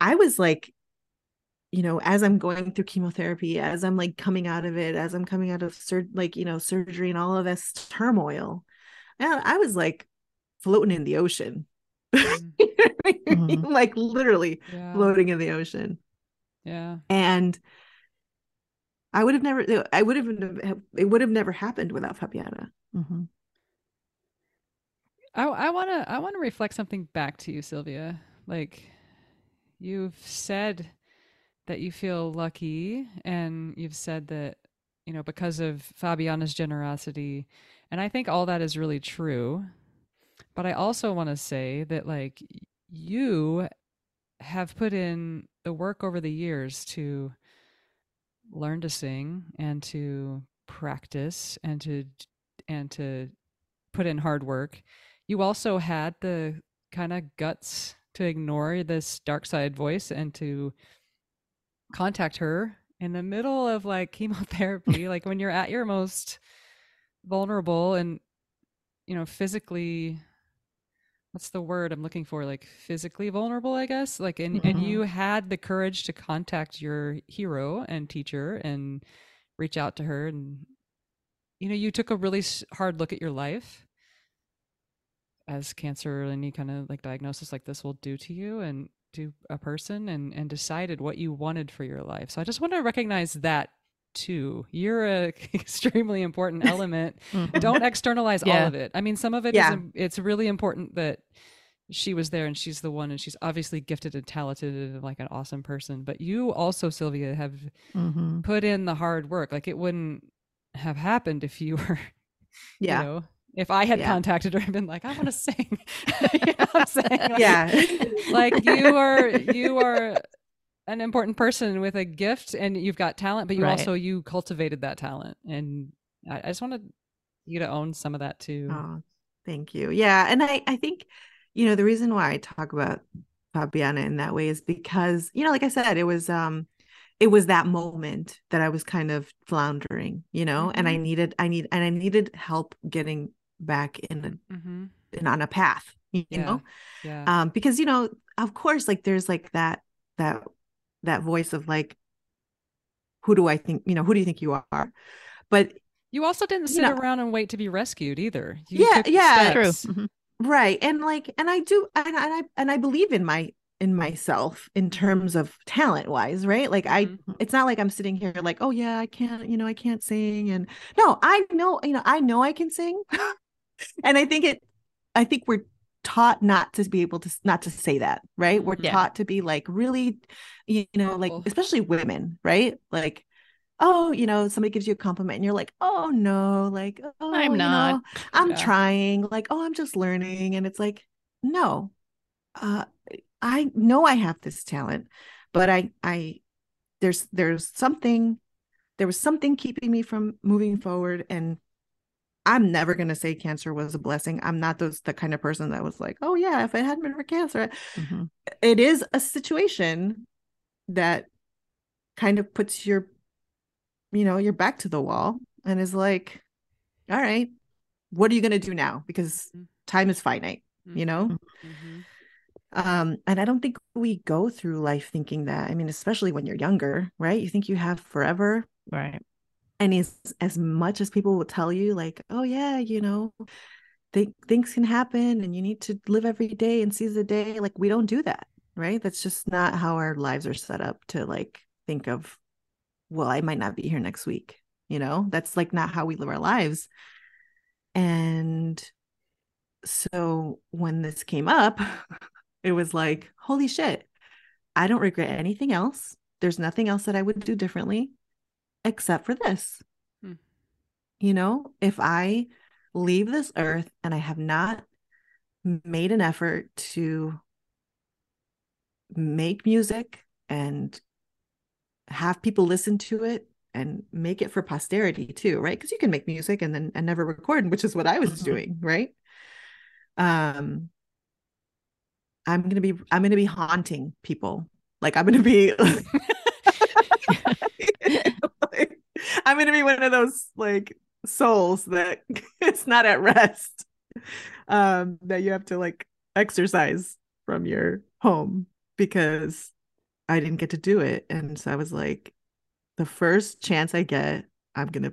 I was like you know as I'm going through chemotherapy as I'm like coming out of it as I'm coming out of sur- like you know surgery and all of this turmoil and I was like floating in the ocean (laughs) Mm. You know what I mean? Mhm. like literally Yeah. floating in the ocean. Yeah. And I would have never I would have it would have never happened without Fabiana. Mhm. I I want to I want to reflect something back to you, Silvia. Like you've said that you feel lucky and you've said that you know because of Fabiana's generosity and I think all that is really true. But I also want to say that like you have put in the work over the years to learn to sing and to practice and to and to put in hard work. You also had the kind of guts to ignore this dark side voice and to contact her in the middle of like chemotherapy (laughs) like when you're at your most vulnerable and you know physically what's the word i'm looking for like physically vulnerable i guess like and, and Mhm. you had the courage to contact your hero and teacher and reach out to her and you know you took a really hard look at your life as cancer or any kind of like diagnosis like this will do to you and to a person and and decided what you wanted for your life so i just want to recognize that too you're a (laughs) extremely important (laughs) element Mhm. don't externalize all of it i mean some of it Yeah. im- it's really important that she was there and she's the one and she's obviously gifted and talented and like an awesome person but you also silvia have Mhm. put in the hard work like it wouldn't have happened if you (laughs) were Yeah. you know if i had Yeah. contacted her and been like i want to sing you know what i'm saying Like- Yeah. like you are you are an important person with a gift and you've got talent but you Right. also you cultivated that talent and i, I just wanted you to own some of that too Oh, thank you. Yeah, and I I think you know the reason why I talk about Fabiana in that way is because you know like I said it was um it was that moment that I was kind of floundering, you know, and I needed I need and I needed help getting back in a mm-hmm. in, on a path, you Yeah. know. yeah Um because you know, of course like there's like that that that voice of like who do I think, you know, who do you think you are? But you also didn't you sit know- around and wait to be rescued either you Yeah, yeah. True. steps. Mhm. right and like and i do and, and i and i believe in my in myself in terms of talent wise right like i Mhm. it's not like i'm sitting here like oh yeah i can't you know i can't sing and no i know you know i know i can sing (laughs) and i think it i think we're taught not to be able to not to say that right we're Yeah. taught to be like really you know like Careful. especially women right like oh you know somebody gives you a compliment and you're like oh no like oh I'm not. know, i'm Yeah. trying like oh i'm just learning and it's like no uh i know i have this talent but i i there's there's something there was something keeping me from moving forward and i'm never going to say cancer was a blessing i'm not those the kind of person that was like oh yeah if it hadn't been for cancer Mhm. it is a situation that kind of puts your you know your back to the wall and is like all right what are you going to do now because Mm. time is finite you know Mhm. um and i don't think we go through life thinking that i mean especially when you're younger right you think you have forever Right. And as as much as people will tell you like oh yeah you know th- things can happen and you need to live every day and seize the day like we don't do that right? That's just not how our lives are set up to like think of well i might not be here next week you know? That's like not how we live our lives. And so when this came up (laughs) it was like holy shit. I don't regret anything else. There's nothing else that i would do differently except for this. Hmm. you know if i leave this earth and i have not made an effort to make music and have people listen to it and make it for posterity too right? Because you can make music and then and never record which is what i was Mhm. doing right? Um i'm gonna be i'm gonna be haunting people. Like i'm gonna be like, (laughs) (laughs) i'm gonna be one of those like souls that (laughs) it's not at rest um that you have to like exercise from your home because i didn't get to do it. And so i was like the first chance i get i'm gonna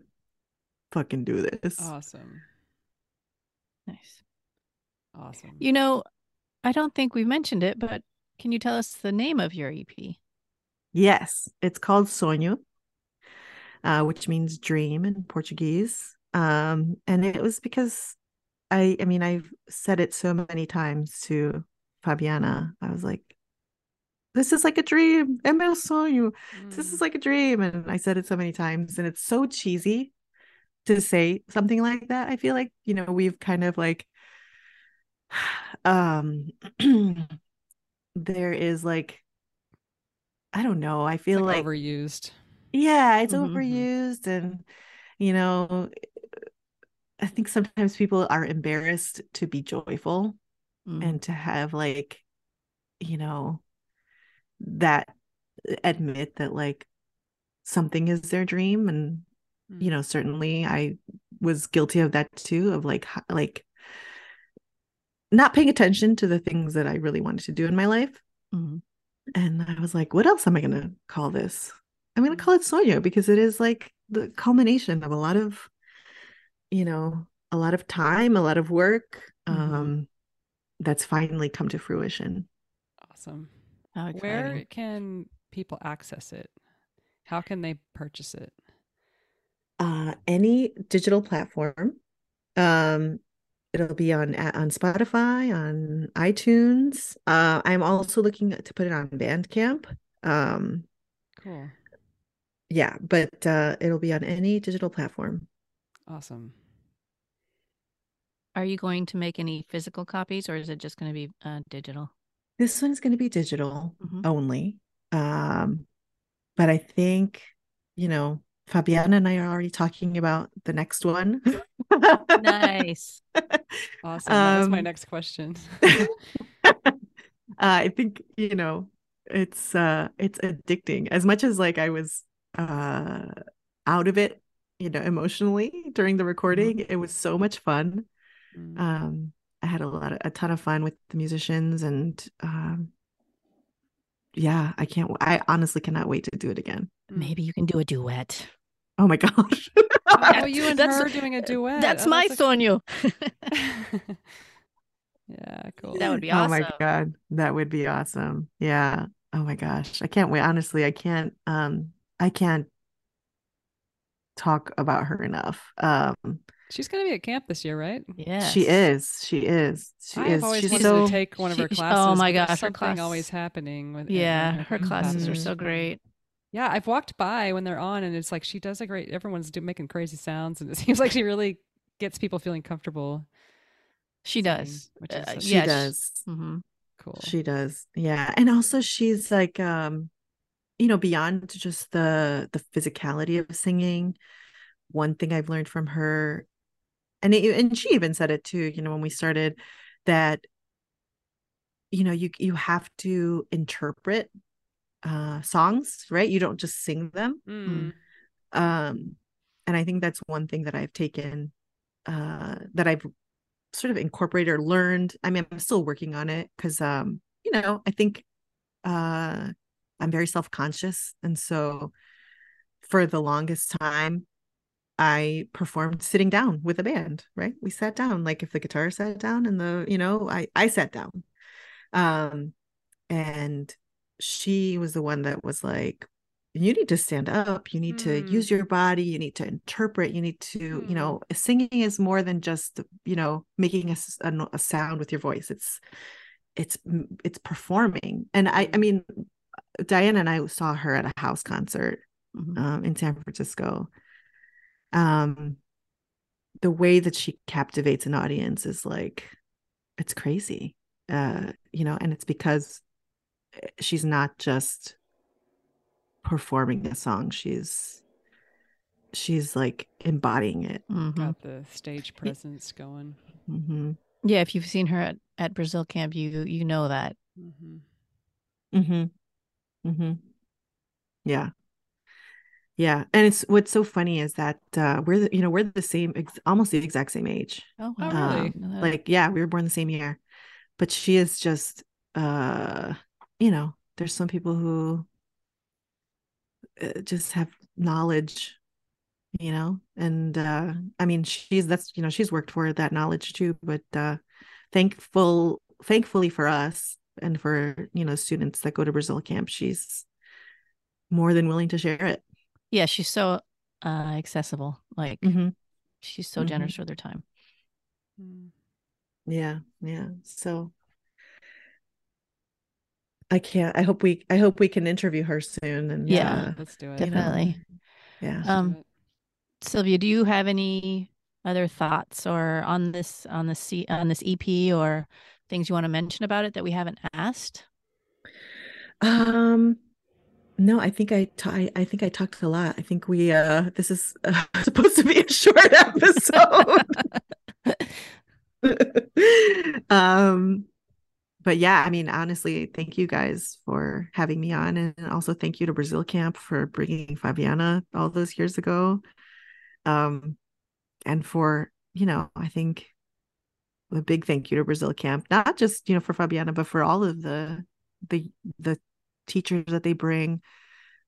fucking do this. Awesome. Nice. awesome. You know, I don't think we've mentioned it, but can you tell us the name of your EP? Yes, it's called Sonho, uh, which means dream in Portuguese. Um, and it was because I, I mean, I've said it so many times to Fabiana. I was like, "This is like a dream, é meu sonho. This is like a dream," and I said it so many times, and it's so cheesy to say something like that. I feel like you know we've kind of like, (sighs) um, (clears throat) there is like I don't know. I feel like like, overused. Yeah, it's Mhm. overused and you know, I think sometimes people are embarrassed to be joyful Mm. and to have like, you know, that admit that like something is their dream and you Mm. know, certainly I was guilty of that too of like like not paying attention to the things that I really wanted to do in my life. Mhm. And I was like, what else am I going to call this? I'm going to call it Sonho because it is like the culmination of a lot of, you know, a lot of time, a lot of work Mhm. um, that's finally come to fruition. Awesome. How Where can people access it? How can they purchase it? Uh, any digital platform. Um, it'll be on on Spotify, on iTunes. Uh, I'm also looking to put it on Bandcamp. Um, Cool. Yeah, but uh, it'll be on any digital platform. Awesome. Are you going to make any physical copies or is it just going to be uh, digital? This one's going to be digital Mhm. only. Um, but I think, you know, Fabiana and I are already talking about the next one. Nice. (laughs) Awesome. that was my Um, next question. (laughs) uh, (laughs) I think, you know, it's uh it's addicting. As much as like I was uh out of it, you know, emotionally during the recording, it was so much fun. Mm. Um, I had a lot of a ton of fun with the musicians and um yeah, I can't I honestly cannot wait to do it again. Mm. Maybe you can do a duet. Oh my (laughs) gosh. Oh, you and That's- her doing a duet. That's Oh, my a- Sonho. (laughs) yeah, cool. That would be Oh my. God. That would be awesome. Yeah. Oh my gosh. I can't wait. Honestly, I can't um I can't talk about her enough. Um She's going to be at camp this year, right? Yeah, she is. She is. She I is. have always She's wanted so to take one of her she- she- oh my but there's gosh, her something class- always happening with. Yeah, one of her classes are so great. Yeah, I've walked by when they're on, and it's like she does a great. Everyone's do, making crazy sounds, and it (laughs) seems like she really gets people feeling comfortable. She singing, does. which is Uh, such- she yeah, does. hmm cool. She does. Yeah. And also she's like um you know beyond just the the physicality of singing one thing I've learned from her and it, and she even said it too you know when we started that you know you you have to interpret uh songs right? You don't just sing them. Mm. um and I think that's one thing that I've taken uh that I've sort of incorporated or learned. I mean I'm still working on it because um you know I think uh I'm very self-conscious and so for the longest time I performed sitting down with a band right we sat down like if the guitar sat down and the you know I I sat down um and she was the one that was like you need to stand up you need to Mm. use your body you need to interpret you need to you Mm. know singing is more than just you know making a, a a sound with your voice it's it's it's performing and i i mean diana and i saw her at a house concert Mhm. um in san francisco um the way that she captivates an audience is like it's crazy uh you know and it's because eh, she's not just performing a song she's she's like embodying it Mhm. Got the stage presence going. hmm Yeah, if you've seen her at, at Brazil camp, you you know that. hmm hmm hmm yeah yeah and it's what's so funny is that uh we're the, you know we're the same ex- almost the exact same age Oh, Oh, wow. really? Um, Know that. like yeah we were born the same year but she is just uh you know there's some people who uh, just have knowledge you know and uh i mean she's that's you know she's worked for that knowledge too but uh thankful thankfully for us and for you know students that go to Brazil camp, she's more than willing to share it. Yeah, she's so uh accessible. Like Mhm. she's so Mhm. generous with her time. Mm. Yeah, yeah. So I can't. I hope we. I hope we can interview her soon. And Yeah. uh, Let's do it. you know, Definitely. yeah. Let's do Um. Silvia, do you have any other thoughts or on this on this C, on this EP or things you want to mention about it that we haven't asked? Um, no, I think I, I I think I talked a lot. I think we uh this is uh, (laughs) supposed to be a short episode. (laughs) um but yeah, I mean honestly, thank you guys for having me on and also thank you to Brazil Camp for bringing Fabiana all those years ago. Um and for, you know, I think a big thank you to Brazil Camp, not just, you know, for Fabiana, but for all of the the the teachers that they bring.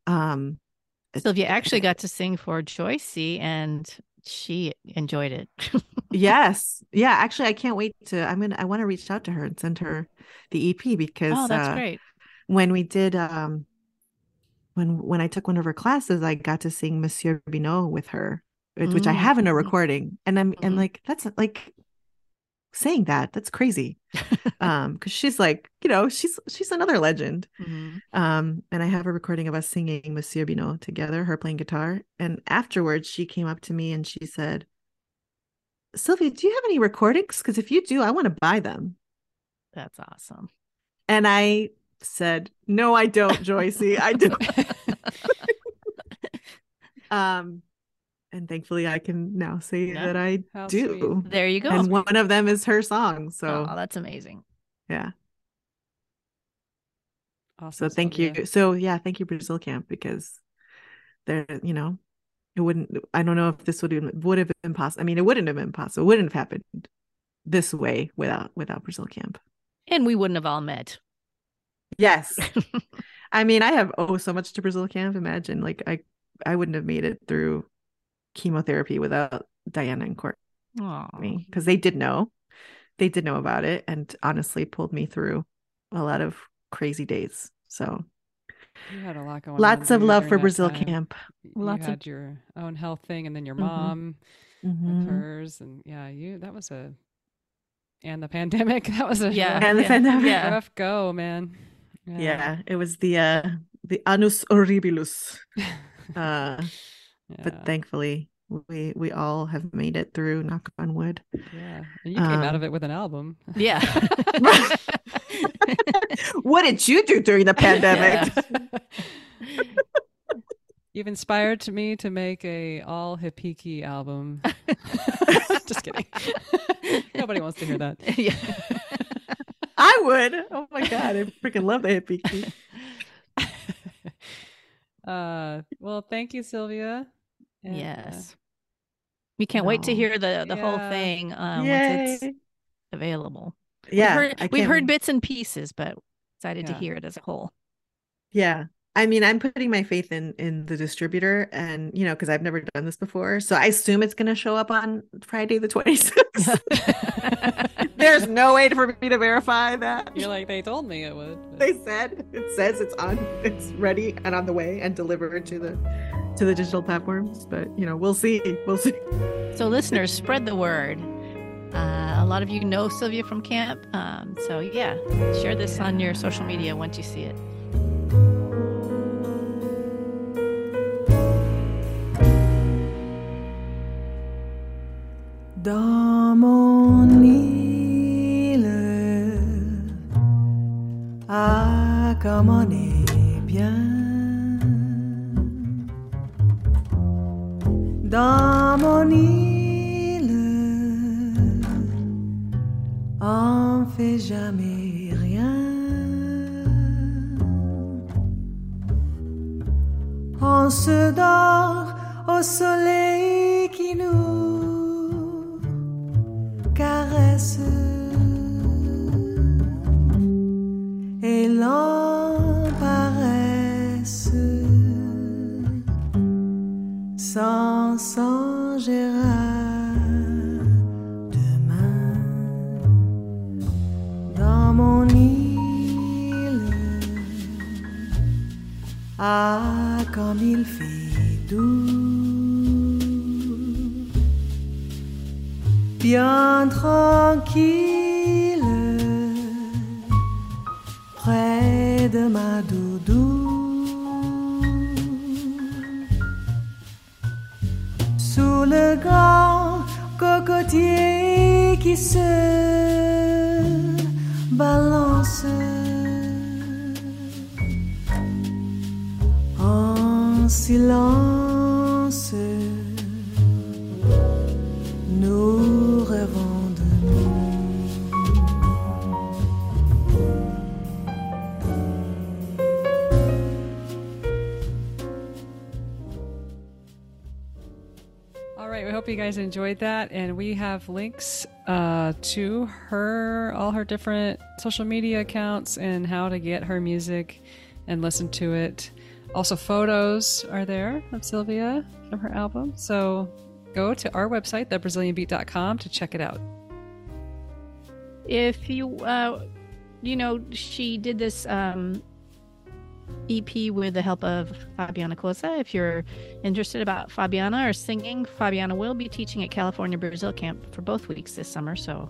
Um Silvia actually got to sing for Joycey and she enjoyed it. (laughs) yes. Yeah, actually I can't wait to I'm gonna I want to reach out to her and send her the EP because oh, that's uh, great. when we did um when when I took one of her classes, I got to sing Monsieur Binot with her, which which I have in a Mhm. recording. And I'm and Mhm. like that's like saying that, that's crazy. (laughs) um, because she's like, you know, she's she's another legend. Mhm. Um, and I have a recording of us singing Monsieur Binot together, her playing guitar. And afterwards, she came up to me and she said, Silvia, do you have any recordings? Because if you do, I want to buy them. That's awesome. And I said, No, I don't, Joycey. I don't. (laughs) (laughs) um, and thankfully, I can now say Yeah. that I How do. There you go. And one of them is her song. So oh, that's amazing. yeah. Awesome. So thank Silvia. you. So yeah, thank you, Brazil Camp, because there, you know, it wouldn't. I don't know if this would have would have been possible. I mean, it wouldn't have been possible. It wouldn't have happened this way without without Brazil Camp. And we wouldn't have all met. Yes. (laughs) I mean, I have oh so much to Brazil Camp. Imagine like I I wouldn't have made it through chemotherapy without Diana and Courtney Oh, because they did know, they did know about it, and honestly pulled me through a lot of crazy days. So You had a lot going on. lots of love for Brazil time. Camp. You Lots of- your own health thing, and then your Mhm. mom Mhm. with hers, and yeah, you that was a and the pandemic. (laughs) That was a Yeah. rough, And the yeah, pandemic. yeah. rough go, man. yeah it was the uh the annus horribilus (laughs) uh yeah. but thankfully we we all have made it through knock on wood yeah, and you came out of um, it with an album. Yeah. (laughs) (laughs) what did you do during the pandemic You've inspired to me to make a all Hipiki album. (laughs) Just kidding. Nobody wants to hear that. yeah. i would oh my god i freaking love the hippie uh, well, thank you, Silvia. Yes. We can't wait to hear the the whole thing um, once it's available. yeah we've heard, we've heard bits and pieces, but excited to hear it as a whole. yeah. I mean i'm putting my faith in in the distributor and you know because i've never done this before so i assume it's going to show up on friday the 26th (laughs) (laughs) there's no way for me to verify that You're like, they told me it would. but- they said it says it's on it's ready and on the way and delivered to the to the digital platforms but you know we'll see we'll see So, listeners, spread the word. Uh, a lot of you know Silvia from camp. Um, so, yeah, share this on your social media once you see it. Dans ah, comme on est bien. Dans mon île, on fait jamais rien. On se dort au soleil qui nous caresse et l'emparesse sans songera demain dans mon île. Ah, comme il fait doux, bien tranquille près de ma doudou. Sous le grand cocotier qui se balance. En silence, guys enjoyed that, and we have links uh, to her, all her different social media accounts, and how to get her music and listen to it. Also, photos are there of Silvia from her album. So go to our website, thebrazilianbeat.com, to check it out. If you, uh, you know, she did this um, EP with the help of Fabiana Cozza. If you're interested about Fabiana or singing, Fabiana will be teaching at California Brazil Camp for both weeks this summer. So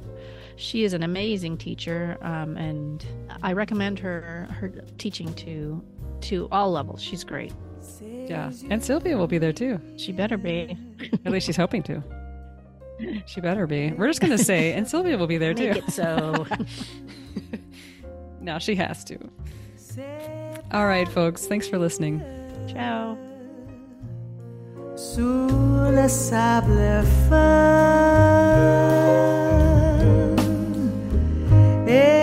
she is an amazing teacher, um, and I recommend her her teaching to to all levels. She's great. Yeah. And Silvia will be there too. She better be. (laughs) At least she's hoping to. (laughs) She better be. We're just going to say, and Silvia will be there Make too. so. (laughs) now she has to. All right, folks. Thanks for listening. Ciao. Le sable fin. Et